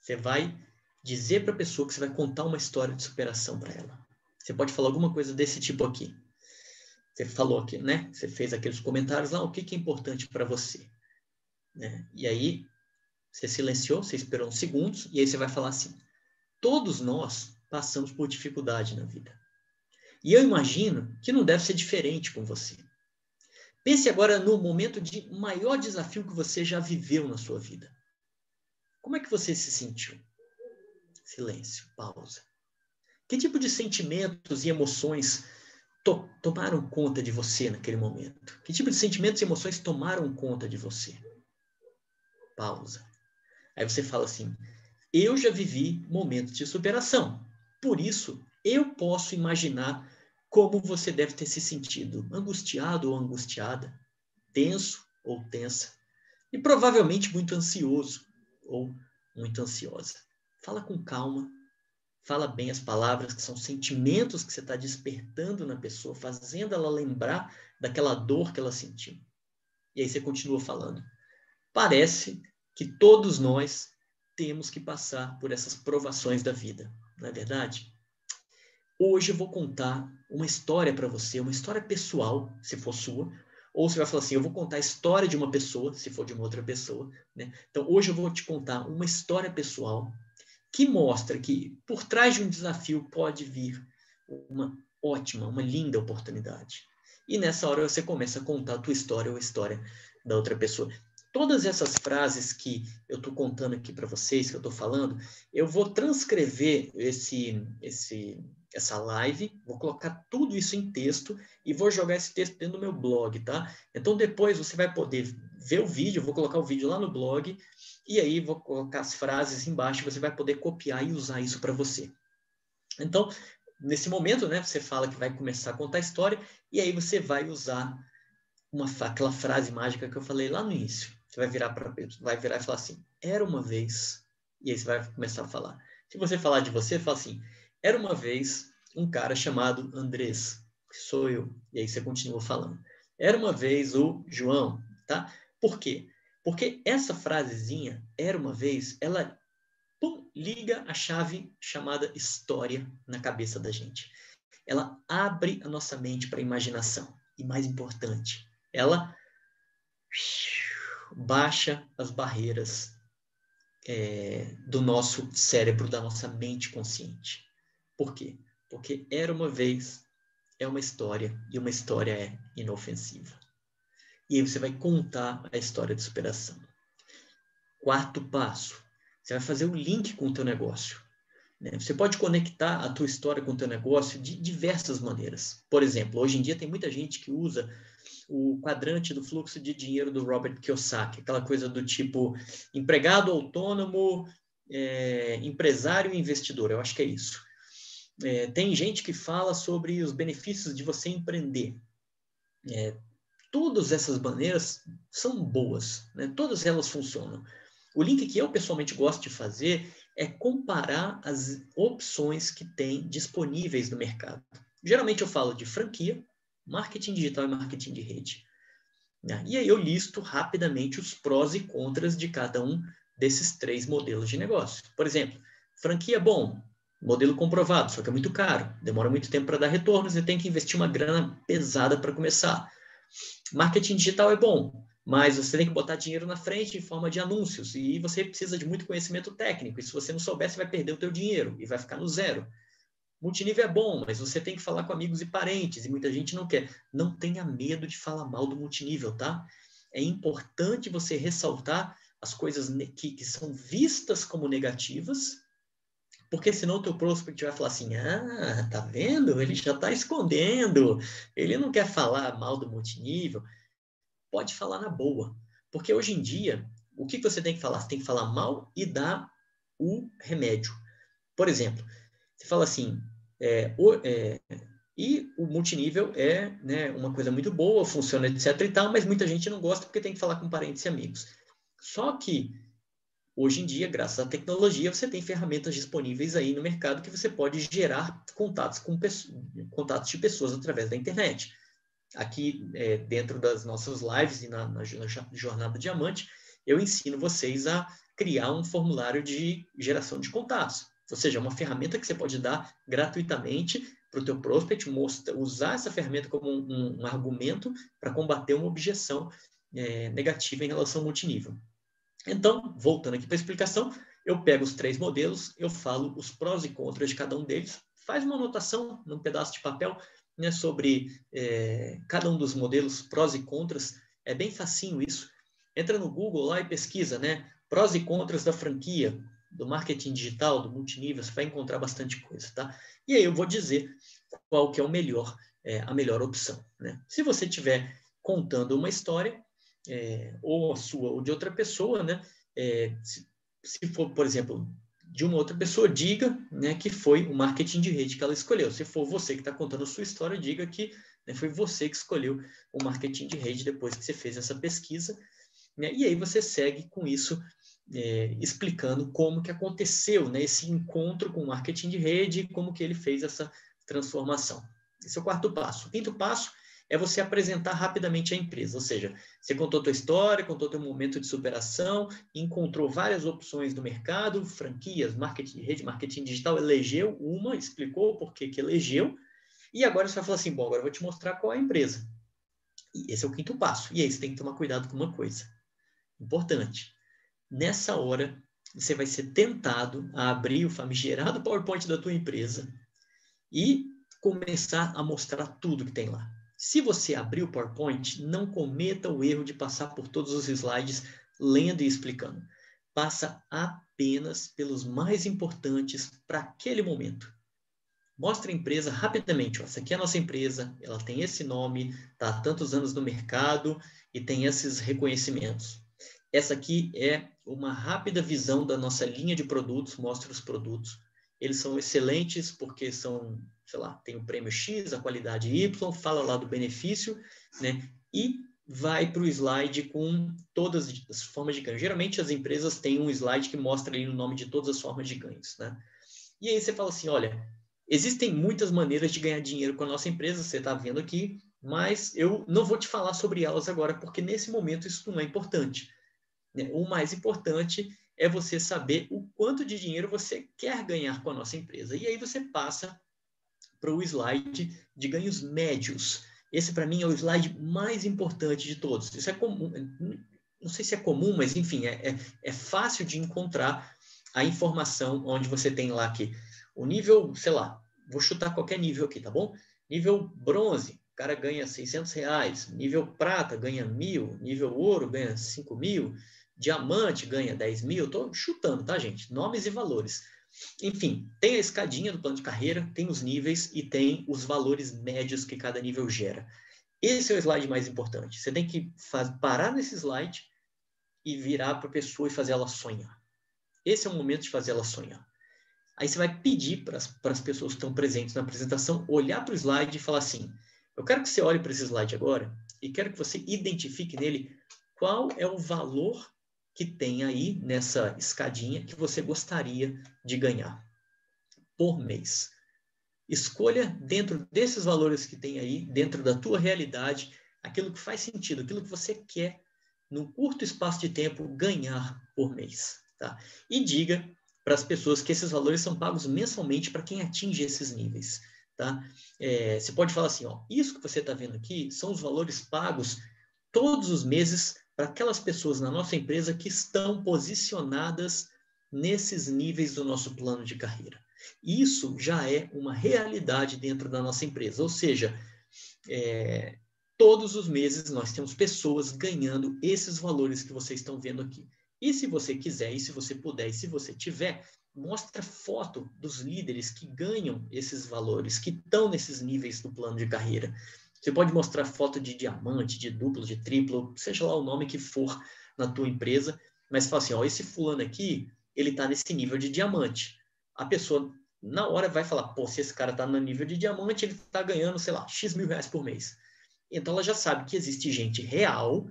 Você vai dizer para a pessoa que você vai contar uma história de superação para ela. Você pode falar alguma coisa desse tipo aqui. Você falou aqui, né? Você fez aqueles comentários lá, o que, que é importante para você? Né? E aí, você silenciou, você esperou uns segundos, e aí você vai falar assim: todos nós passamos por dificuldade na vida. E eu imagino que não deve ser diferente com você. Pense agora no momento de maior desafio que você já viveu na sua vida. Como é que você se sentiu? Silêncio, pausa. Que tipo de sentimentos e emoções to tomaram conta de você naquele momento? Que tipo de sentimentos e emoções tomaram conta de você? Pausa. Aí você fala assim: eu já vivi momentos de superação. Por isso, eu posso imaginar como você deve ter se sentido, angustiado ou angustiada, tenso ou tensa, e provavelmente muito ansioso ou muito ansiosa. Fala com calma, fala bem as palavras, que são sentimentos que você está despertando na pessoa, fazendo ela lembrar daquela dor que ela sentiu. E aí você continua falando. Parece que todos nós temos que passar por essas provações da vida, não é verdade? Hoje eu vou contar uma história para você, uma história pessoal, se for sua, ou você vai falar assim, eu vou contar a história de uma pessoa, se for de uma outra pessoa, né? Então, hoje eu vou te contar uma história pessoal que mostra que por trás de um desafio pode vir uma ótima, uma linda oportunidade. E nessa hora você começa a contar a tua história ou a história da outra pessoa. Todas essas frases que eu estou contando aqui para vocês, que eu estou falando, eu vou transcrever esse, esse essa live, vou colocar tudo isso em texto e vou jogar esse texto dentro do meu blog, tá? Então depois você vai poder ver o vídeo, vou colocar o vídeo lá no blog e aí vou colocar as frases embaixo, você vai poder copiar e usar isso para você. Então, nesse momento, né, você fala que vai começar a contar a história e aí você vai usar uma aquela frase mágica que eu falei lá no início. Você vai virar para vai virar e falar assim: "Era uma vez". E aí você vai começar a falar. Se você falar de você, fala assim: era uma vez um cara chamado Andrés, que sou eu. E aí você continua falando. Era uma vez o João, tá? Por quê? Porque essa frasezinha, era uma vez, ela pum, liga a chave chamada história na cabeça da gente. Ela abre a nossa mente para a imaginação. E mais importante, ela baixa as barreiras é, do nosso cérebro, da nossa mente consciente. Por quê? Porque era uma vez, é uma história, e uma história é inofensiva. E aí você vai contar a história de superação. Quarto passo, Você vai fazer o link com o teu negócio. Né? Você pode conectar a tua história com o teu negócio de diversas maneiras. Por exemplo, hoje em dia tem muita gente que usa o quadrante do fluxo de dinheiro do Robert Kiyosaki, aquela coisa do tipo empregado autônomo, é, empresário e investidor. Eu acho que é isso. É, tem gente que fala sobre os benefícios de você empreender. É, todas essas maneiras são boas, né? todas elas funcionam. O link que eu pessoalmente gosto de fazer é comparar as opções que tem disponíveis no mercado. Geralmente eu falo de franquia, marketing digital e marketing de rede. Né? E aí eu listo rapidamente os prós e contras de cada um desses três modelos de negócio. Por exemplo, franquia bom, modelo comprovado, só que é muito caro, demora muito tempo para dar retorno, você tem que investir uma grana pesada para começar. Marketing digital é bom, mas você tem que botar dinheiro na frente em forma de anúncios e você precisa de muito conhecimento técnico. E se você não souber, você vai perder o teu dinheiro e vai ficar no zero. Multinível é bom, mas você tem que falar com amigos e parentes, e muita gente não quer. Não tenha medo de falar mal do multinível, tá? É importante você ressaltar as coisas que, que são vistas como negativas, porque senão o teu prospect vai falar assim, ah, tá vendo? Ele já está escondendo, ele não quer falar mal do multinível. Pode falar na boa, porque hoje em dia, o que você tem que falar? Você tem que falar mal e dar o remédio. Por exemplo, você fala assim, é, o, é, e o multinível é né, uma coisa muito boa, funciona, etc. e tal, mas muita gente não gosta porque tem que falar com parentes e amigos. Só que, hoje em dia, graças à tecnologia, você tem ferramentas disponíveis aí no mercado que você pode gerar contatos, com contatos de pessoas através da internet. Aqui, é, dentro das nossas lives e na, na, na Jornada Diamante, eu ensino vocês a criar um formulário de geração de contatos. Ou seja, uma ferramenta que você pode dar gratuitamente para o teu prospect, mostra, usar essa ferramenta como um, um argumento para combater uma objeção é, negativa em relação ao multinível. Então, voltando aqui para a explicação, eu pego os três modelos, eu falo os prós e contras de cada um deles, faz uma anotação num pedaço de papel né, sobre é, cada um dos modelos, prós e contras, é bem facinho isso. Entra no Google lá e pesquisa, né? Prós e contras da franquia, do marketing digital, do multinível, você vai encontrar bastante coisa, tá? E aí eu vou dizer qual que é o melhor, é, a melhor opção, né? Se você estiver contando uma história, é, ou a sua ou de outra pessoa, né? É, se, se, for, por exemplo, de uma outra pessoa, diga né, que foi o marketing de rede que ela escolheu. Se for você que está contando a sua história, diga que né, foi você que escolheu o marketing de rede depois que você fez essa pesquisa. Né, e aí você segue com isso é, explicando como que aconteceu né, esse encontro com o marketing de rede e como que ele fez essa transformação. Esse é o quarto passo. O quinto passo é você apresentar rapidamente a empresa, ou seja, você contou tua história, contou teu momento de superação, encontrou várias opções no mercado, franquias, marketing de rede, marketing digital, elegeu uma, explicou por que que elegeu, e agora você vai falar assim, bom, agora eu vou te mostrar qual é a empresa. E esse é o quinto passo. E aí você tem que tomar cuidado com uma coisa importante. Nessa hora, você vai ser tentado a abrir o famigerado PowerPoint da tua empresa e começar a mostrar tudo que tem lá. Se você abrir o PowerPoint, não cometa o erro de passar por todos os slides lendo e explicando. Passa apenas pelos mais importantes para aquele momento. Mostre a empresa rapidamente. Essa aqui é a nossa empresa, ela tem esse nome, está há tantos anos no mercado e tem esses reconhecimentos. Essa aqui é uma rápida visão da nossa linha de produtos, mostra os produtos. Eles são excelentes porque são sei lá, tem o prêmio X, a qualidade Y, fala lá do benefício, né? E vai para o slide com todas as formas de ganho. Geralmente as empresas têm um slide que mostra ali o nome de todas as formas de ganhos, né? E aí você fala assim, olha, existem muitas maneiras de ganhar dinheiro com a nossa empresa, você está vendo aqui, mas eu não vou te falar sobre elas agora, porque nesse momento isso não é importante. Né? O mais importante é você saber o quanto de dinheiro você quer ganhar com a nossa empresa. E aí você passa para o slide de ganhos médios. Esse, para mim, é o slide mais importante de todos. Isso é comum, não sei se é comum, mas, enfim, é, é, é fácil de encontrar a informação onde você tem lá que o nível, sei lá, vou chutar qualquer nível aqui, tá bom? Nível bronze, o cara ganha 600 reais. Nível prata, ganha mil. Nível ouro, ganha 5 mil. Diamante ganha 10 mil, estou chutando, tá, gente? Nomes e valores. Enfim, tem a escadinha do plano de carreira, tem os níveis e tem os valores médios que cada nível gera. Esse é o slide mais importante. Você tem que parar nesse slide e virar para a pessoa e fazer ela sonhar. Esse é o momento de fazer ela sonhar. Aí você vai pedir para as pessoas que estão presentes na apresentação olhar para o slide e falar assim: eu quero que você olhe para esse slide agora e quero que você identifique nele qual é o valor que tem aí nessa escadinha que você gostaria de ganhar por mês. Escolha dentro desses valores que tem aí, dentro da tua realidade, aquilo que faz sentido, aquilo que você quer, num curto espaço de tempo, ganhar por mês. Tá? E diga para as pessoas que esses valores são pagos mensalmente para quem atinge esses níveis. Tá? É, você pode falar assim, ó, isso que você está vendo aqui são os valores pagos todos os meses para aquelas pessoas na nossa empresa que estão posicionadas nesses níveis do nosso plano de carreira. Isso já é uma realidade dentro da nossa empresa, ou seja, é, todos os meses nós temos pessoas ganhando esses valores que vocês estão vendo aqui. E se você quiser, e se você puder, e se você tiver, mostra foto dos líderes que ganham esses valores, que estão nesses níveis do plano de carreira. Você pode mostrar foto de diamante, de duplo, de triplo, seja lá o nome que for na tua empresa, mas fala assim, ó, esse fulano aqui, ele está nesse nível de diamante. A pessoa, na hora, vai falar, pô, se esse cara está no nível de diamante, ele está ganhando, sei lá, X mil reais por mês. Então, ela já sabe que existe gente real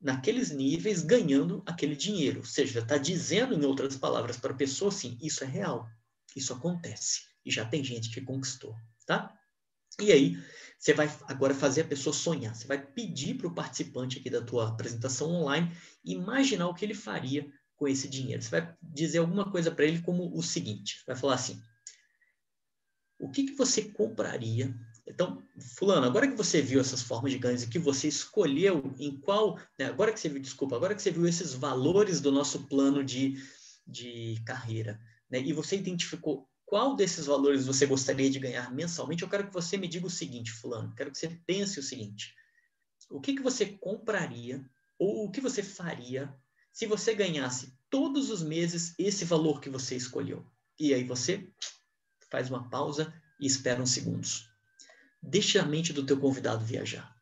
naqueles níveis ganhando aquele dinheiro. Ou seja, está dizendo, em outras palavras, para a pessoa assim, isso é real, isso acontece. E já tem gente que conquistou, tá? E aí, você vai agora fazer a pessoa sonhar. Você vai pedir para o participante aqui da tua apresentação online imaginar o que ele faria com esse dinheiro. Você vai dizer alguma coisa para ele como o seguinte: vai falar assim, o que, que você compraria então, fulano, agora que você viu essas formas de ganhos e que você escolheu em qual, né, agora que você viu, desculpa, agora que você viu esses valores do nosso plano de, de carreira, né, e você identificou qual desses valores você gostaria de ganhar mensalmente, eu quero que você me diga o seguinte, fulano, quero que você pense o seguinte, o que, que você compraria ou o que você faria se você ganhasse todos os meses esse valor que você escolheu? E aí você faz uma pausa e espera uns segundos. Deixa a mente do teu convidado viajar.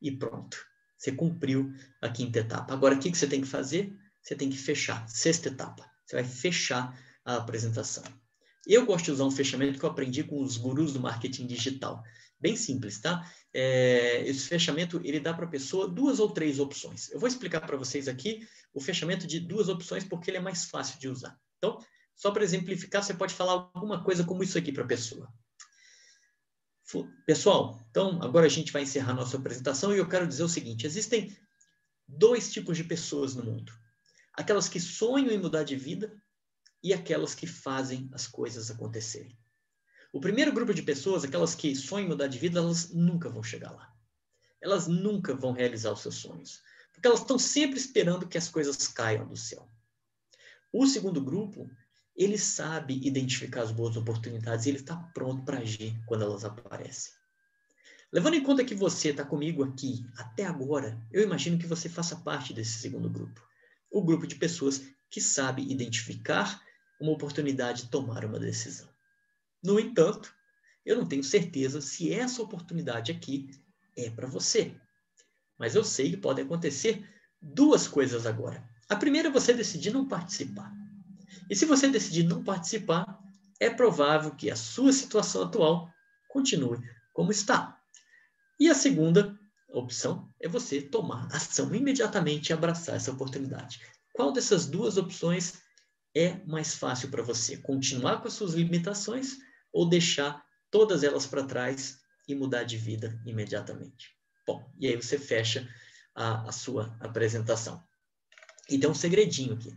E pronto. Você cumpriu a quinta etapa. Agora, o que, que você tem que fazer? Você tem que fechar. Sexta etapa. Você vai fechar a apresentação. Eu gosto de usar um fechamento que eu aprendi com os gurus do marketing digital. Bem simples, tá? É, esse fechamento, ele dá para a pessoa duas ou três opções. Eu vou explicar para vocês aqui o fechamento de duas opções porque ele é mais fácil de usar. Então, só para exemplificar, você pode falar alguma coisa como isso aqui para a pessoa. Pessoal, então agora a gente vai encerrar nossa apresentação e eu quero dizer o seguinte: existem dois tipos de pessoas no mundo. Aquelas que sonham em mudar de vida e aquelas que fazem as coisas acontecerem. O primeiro grupo de pessoas, aquelas que sonham mudar de vida, elas nunca vão chegar lá. Elas nunca vão realizar os seus sonhos, porque elas estão sempre esperando que as coisas caiam do céu. O segundo grupo ele sabe identificar as boas oportunidades e ele está pronto para agir quando elas aparecem. Levando em conta que você está comigo aqui até agora, eu imagino que você faça parte desse segundo grupo. O grupo de pessoas que sabe identificar uma oportunidade e tomar uma decisão. No entanto, eu não tenho certeza se essa oportunidade aqui é para você. Mas eu sei que podem acontecer duas coisas agora. A primeira é você decidir não participar. E se você decidir não participar, é provável que a sua situação atual continue como está. E a segunda opção é você tomar ação imediatamente e abraçar essa oportunidade. Qual dessas duas opções é mais fácil para você? Continuar com as suas limitações ou deixar todas elas para trás e mudar de vida imediatamente? Bom, e aí você fecha a, a sua apresentação. E tem um segredinho aqui.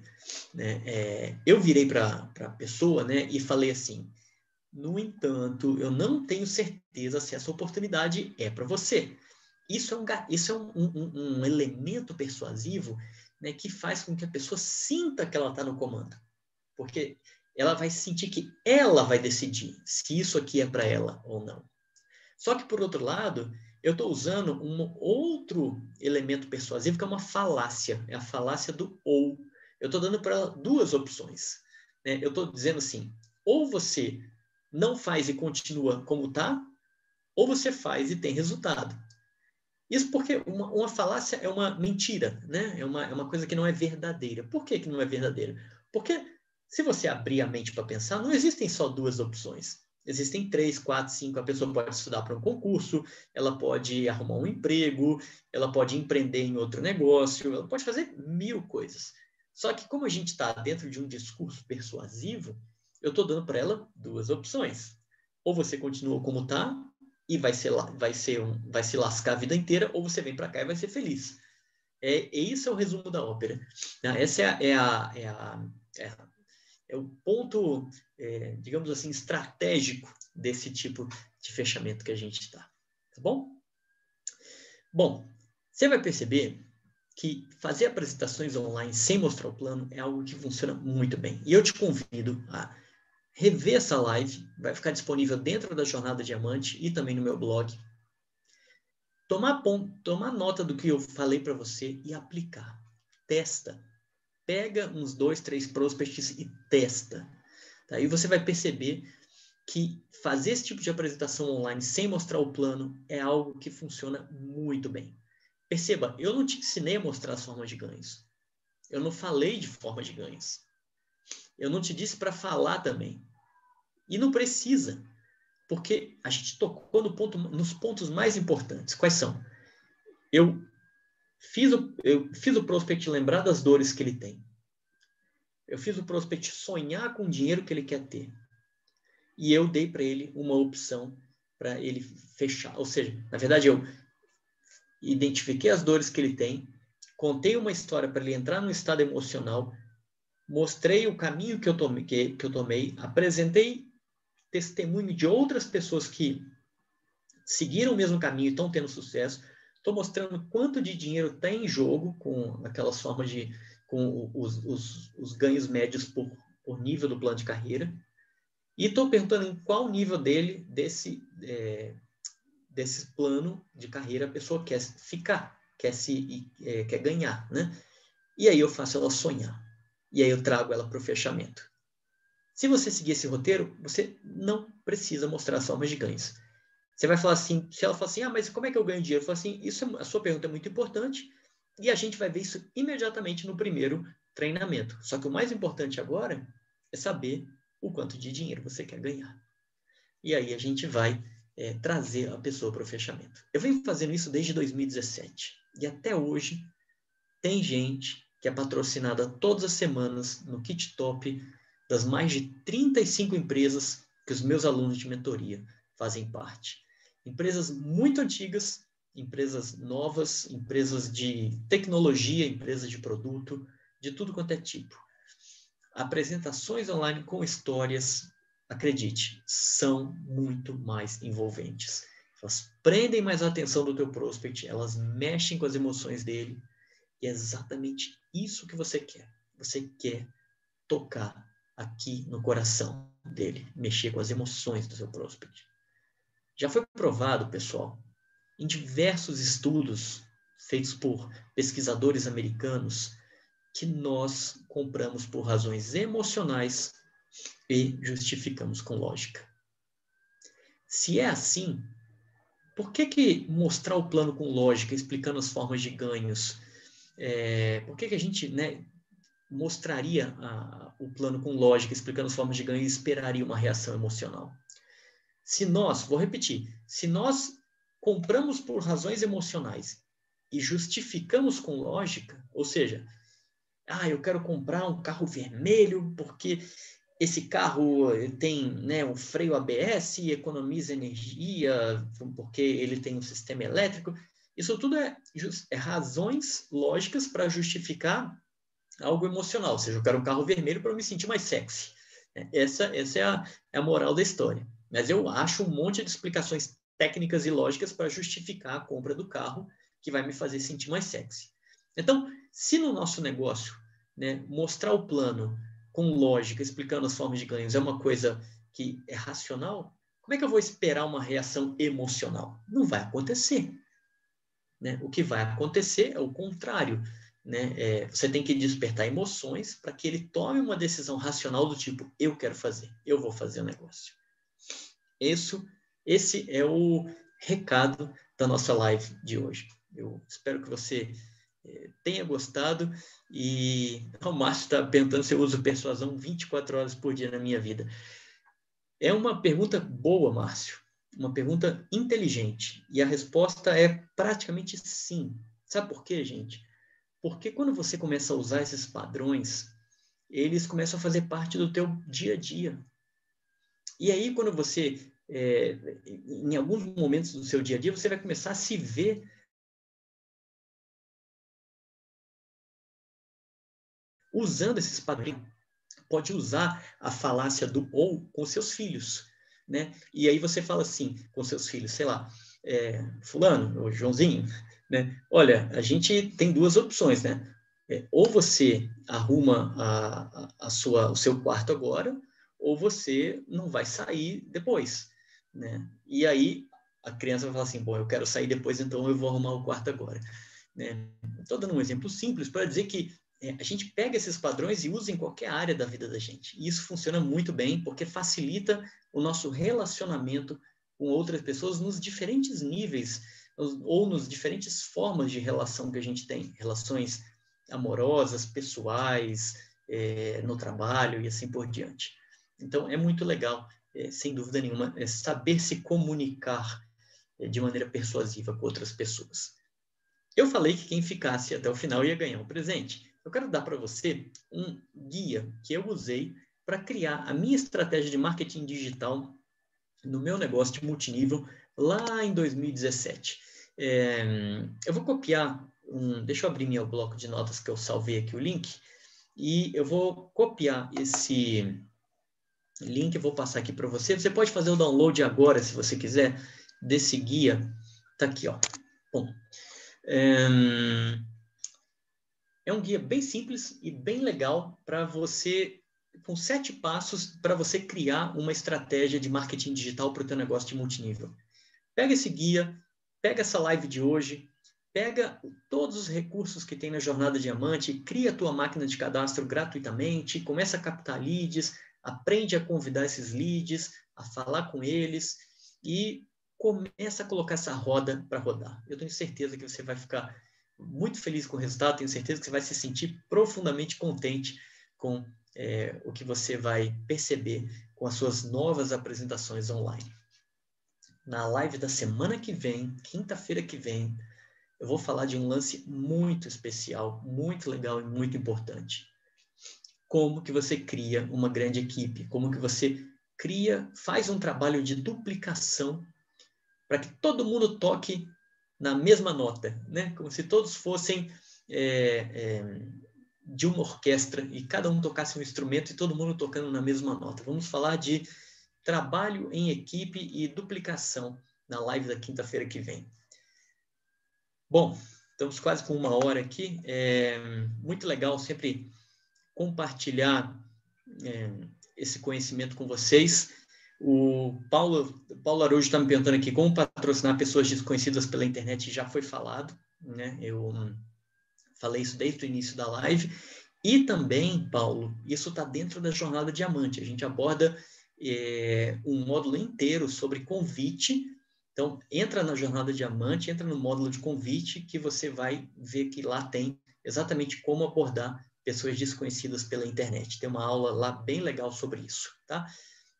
Né? É, eu virei para a pessoa né, e falei assim: no entanto, eu não tenho certeza se essa oportunidade é para você. Isso é, um, isso é um, um, um elemento persuasivo né, que faz com que a pessoa sinta que ela está no comando. Porque ela vai sentir que ela vai decidir se isso aqui é para ela ou não. Só que, por outro lado, eu estou usando um outro elemento persuasivo que é uma falácia, é a falácia do ou. Eu estou dando para ela duas opções. Né? Eu estou dizendo assim, ou você não faz e continua como está, ou você faz e tem resultado. Isso porque uma, uma, falácia é uma mentira, né? É uma, é uma coisa que não é verdadeira. Por que, que não é verdadeira? Porque se você abrir a mente para pensar, não existem só duas opções. Existem três, quatro, cinco. A pessoa pode estudar para um concurso, ela pode arrumar um emprego, ela pode empreender em outro negócio, ela pode fazer mil coisas. Só que como a gente está dentro de um discurso persuasivo, eu estou dando para ela duas opções. Ou você continua como está e vai ser vai ser um, vai se lascar a vida inteira, ou você vem para cá e vai ser feliz. É, isso é o resumo da ópera. Né? Essa é a, é a, é a, é a é o ponto, é, digamos assim, estratégico desse tipo de fechamento que a gente está. Tá bom? Bom, você vai perceber que fazer apresentações online sem mostrar o plano é algo que funciona muito bem. E eu te convido a rever essa live, vai ficar disponível dentro da Jornada Diamante e também no meu blog. Tomar, ponto, tomar nota do que eu falei para você e aplicar. Testa pega uns dois, três prospects e testa. Tá? E você vai perceber que fazer esse tipo de apresentação online sem mostrar o plano é algo que funciona muito bem. Perceba, eu não te ensinei a mostrar as formas de ganhos. Eu não falei de forma de ganhos. Eu não te disse para falar também. E não precisa, porque a gente tocou no ponto, nos pontos mais importantes. Quais são? Eu Fiz o, eu fiz o prospect lembrar das dores que ele tem. Eu fiz o prospect sonhar com o dinheiro que ele quer ter. E eu dei para ele uma opção para ele fechar. Ou seja, na verdade, eu identifiquei as dores que ele tem, contei uma história para ele entrar no estado emocional, mostrei o caminho que eu tomei, que, que eu tomei apresentei testemunho de outras pessoas que seguiram o mesmo caminho e estão tendo sucesso, Estou mostrando quanto de dinheiro tem tá em jogo com aquelas formas de com os, os, os ganhos médios por, por nível do plano de carreira. E estou perguntando em qual nível dele, desse, é, desse plano de carreira, a pessoa quer ficar, quer, se, é, quer ganhar. Né? E aí eu faço ela sonhar. E aí eu trago ela para o fechamento. Se você seguir esse roteiro, você não precisa mostrar as formas de ganhos. Você vai falar assim, se ela falar assim, ah, mas como é que eu ganho dinheiro? Eu falo assim, isso é, a sua pergunta é muito importante e a gente vai ver isso imediatamente no primeiro treinamento. Só que o mais importante agora é saber o quanto de dinheiro você quer ganhar. E aí a gente vai é, trazer a pessoa para o fechamento. Eu venho fazendo isso desde 2017 e até hoje tem gente que é patrocinada todas as semanas no Kit Top das mais de 35 empresas que os meus alunos de mentoria fazem parte. Empresas muito antigas, empresas novas, empresas de tecnologia, empresas de produto, de tudo quanto é tipo. Apresentações online com histórias, acredite, são muito mais envolventes. Elas prendem mais a atenção do teu prospect, elas mexem com as emoções dele, e é exatamente isso que você quer. Você quer tocar aqui no coração dele, mexer com as emoções do seu prospect. Já foi provado, pessoal, em diversos estudos feitos por pesquisadores americanos, que nós compramos por razões emocionais e justificamos com lógica. Se é assim, por que, que mostrar o plano com lógica, explicando as formas de ganhos, é, por que, que a gente né, mostraria a, o plano com lógica, explicando as formas de ganho e esperaria uma reação emocional? Se nós, vou repetir, se nós compramos por razões emocionais e justificamos com lógica, ou seja, ah, eu quero comprar um carro vermelho porque esse carro tem né, um freio ABS, economiza energia, porque ele tem um sistema elétrico. Isso tudo é, é razões lógicas para justificar algo emocional. Ou seja, eu quero um carro vermelho para me sentir mais sexy. Essa, essa é, a, é a moral da história. Mas eu acho um monte de explicações técnicas e lógicas para justificar a compra do carro que vai me fazer sentir mais sexy. Então, se no nosso negócio né, mostrar o plano com lógica, explicando as formas de ganhos, é uma coisa que é racional, Como é que eu vou esperar uma reação emocional? Não vai acontecer. Né? O que vai acontecer é o contrário. Né? É, você tem que despertar emoções para que ele tome uma decisão racional do tipo: eu quero fazer, eu vou fazer o negócio. Isso, esse é o recado da nossa live de hoje. Eu espero que você é, tenha gostado e o Márcio está perguntando se eu uso persuasão 24 horas por dia na minha vida. É uma pergunta boa, Márcio, uma pergunta inteligente e a resposta é praticamente sim. Sabe por quê, gente? Porque quando você começa a usar esses padrões, eles começam a fazer parte do teu dia a dia. E aí, quando você, é, em alguns momentos do seu dia a dia, você vai começar a se ver usando esses padrões. Pode usar a falácia do ou com seus filhos, né? E aí você fala assim com seus filhos, sei lá, é, fulano, ou Joãozinho, né? Olha, a gente tem duas opções, né? É, ou você arruma a, a, sua, o seu quarto agora, ou você não vai sair depois, né? E aí a criança vai falar assim, bom, eu quero sair depois, então eu vou arrumar o quarto agora. Né? Estou dando um exemplo simples para dizer que é, a gente pega esses padrões e usa em qualquer área da vida da gente. E isso funciona muito bem porque facilita o nosso relacionamento com outras pessoas nos diferentes níveis ou nos diferentes formas de relação que a gente tem, relações amorosas, pessoais, é, no trabalho e assim por diante. Então, é muito legal, é, sem dúvida nenhuma, é saber se comunicar é, de maneira persuasiva com outras pessoas. Eu falei que quem ficasse até o final ia ganhar um presente. Eu quero dar para você um guia que eu usei para criar a minha estratégia de marketing digital no meu negócio de multinível lá em 2017. É, eu vou copiar um, deixa eu abrir meu bloco de notas que eu salvei aqui o link e eu vou copiar esse link, eu vou passar aqui para você. Você pode fazer o download agora, se você quiser, desse guia. Tá aqui, ó. Bom, é, é um guia bem simples e bem legal para você com sete passos para você criar uma estratégia de marketing digital para o teu negócio de multinível. Pega esse guia, pega essa live de hoje, pega todos os recursos que tem na Jornada Diamante, cria a tua máquina de cadastro gratuitamente, começa a captar leads, aprende a convidar esses leads, a falar com eles e começa a colocar essa roda para rodar. Eu tenho certeza que você vai ficar muito feliz com o resultado, tenho certeza que você vai se sentir profundamente contente com é, o que você vai perceber com as suas novas apresentações online. Na live da semana que vem, quinta-feira que vem, eu vou falar de um lance muito especial, muito legal e muito importante. Como que você cria uma grande equipe, como que você cria, faz um trabalho de duplicação para que todo mundo toque na mesma nota, né? Como se todos fossem é, é, de uma orquestra e cada um tocasse um instrumento e todo mundo tocando na mesma nota. Vamos falar de trabalho em equipe e duplicação na live da quinta-feira que vem. Bom, estamos quase com uma hora aqui. É muito legal sempre compartilhar é, esse conhecimento com vocês. O Paulo, Paulo Araújo está me perguntando aqui como patrocinar pessoas desconhecidas pela internet já foi falado, né? Eu falei isso desde o início da live. E também, Paulo, isso está dentro da jornada diamante. A gente aborda é, um módulo inteiro sobre convite. Então, entra na jornada diamante, entra no módulo de convite, que você vai ver que lá tem exatamente como abordar pessoas desconhecidas pela internet. Tem uma aula lá bem legal sobre isso, tá?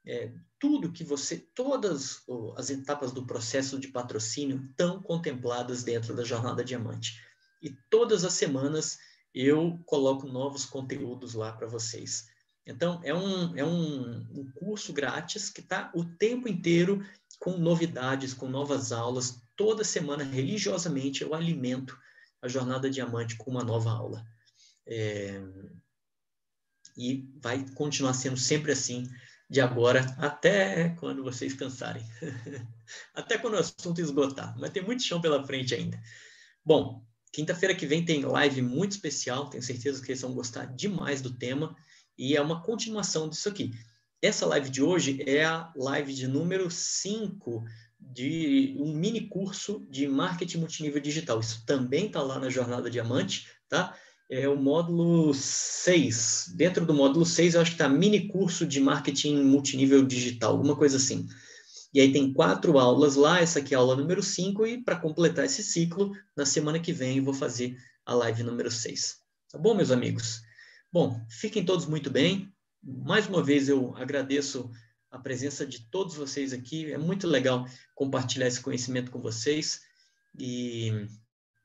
É, tudo que você, todas as etapas do processo de patrocínio estão contempladas dentro da Jornada Diamante. E todas as semanas eu coloco novos conteúdos lá para vocês. Então, é um, é um, um curso grátis que está o tempo inteiro com novidades, com novas aulas. Toda semana, religiosamente, eu alimento a Jornada Diamante com uma nova aula. É... E vai continuar sendo sempre assim de agora até quando vocês cansarem. até quando o assunto esgotar. Mas tem muito chão pela frente ainda. Bom, quinta-feira que vem tem live muito especial. Tenho certeza que vocês vão gostar demais do tema. E é uma continuação disso aqui. essa live de hoje é a live de número 5 de um mini curso de marketing multinível digital. Isso também está lá na Jornada Diamante, tá? É o módulo 6. Dentro do módulo 6, eu acho que está mini curso de marketing multinível digital, alguma coisa assim. E aí tem quatro aulas lá, essa aqui é a aula número 5, e para completar esse ciclo, na semana que vem eu vou fazer a live número 6. Tá bom, meus amigos? Bom, fiquem todos muito bem. Mais uma vez eu agradeço a presença de todos vocês aqui. É muito legal compartilhar esse conhecimento com vocês e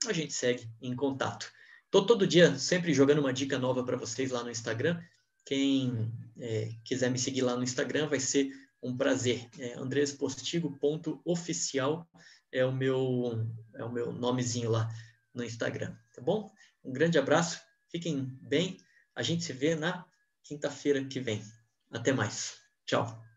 a gente segue em contato. Estou todo dia sempre jogando uma dica nova para vocês lá no Instagram. Quem é, quiser me seguir lá no Instagram vai ser um prazer. É andrespostigo.oficial é o meu é o meu nomezinho lá no Instagram, tá bom? Um grande abraço, fiquem bem. A gente se vê na quinta-feira que vem. Até mais. Tchau.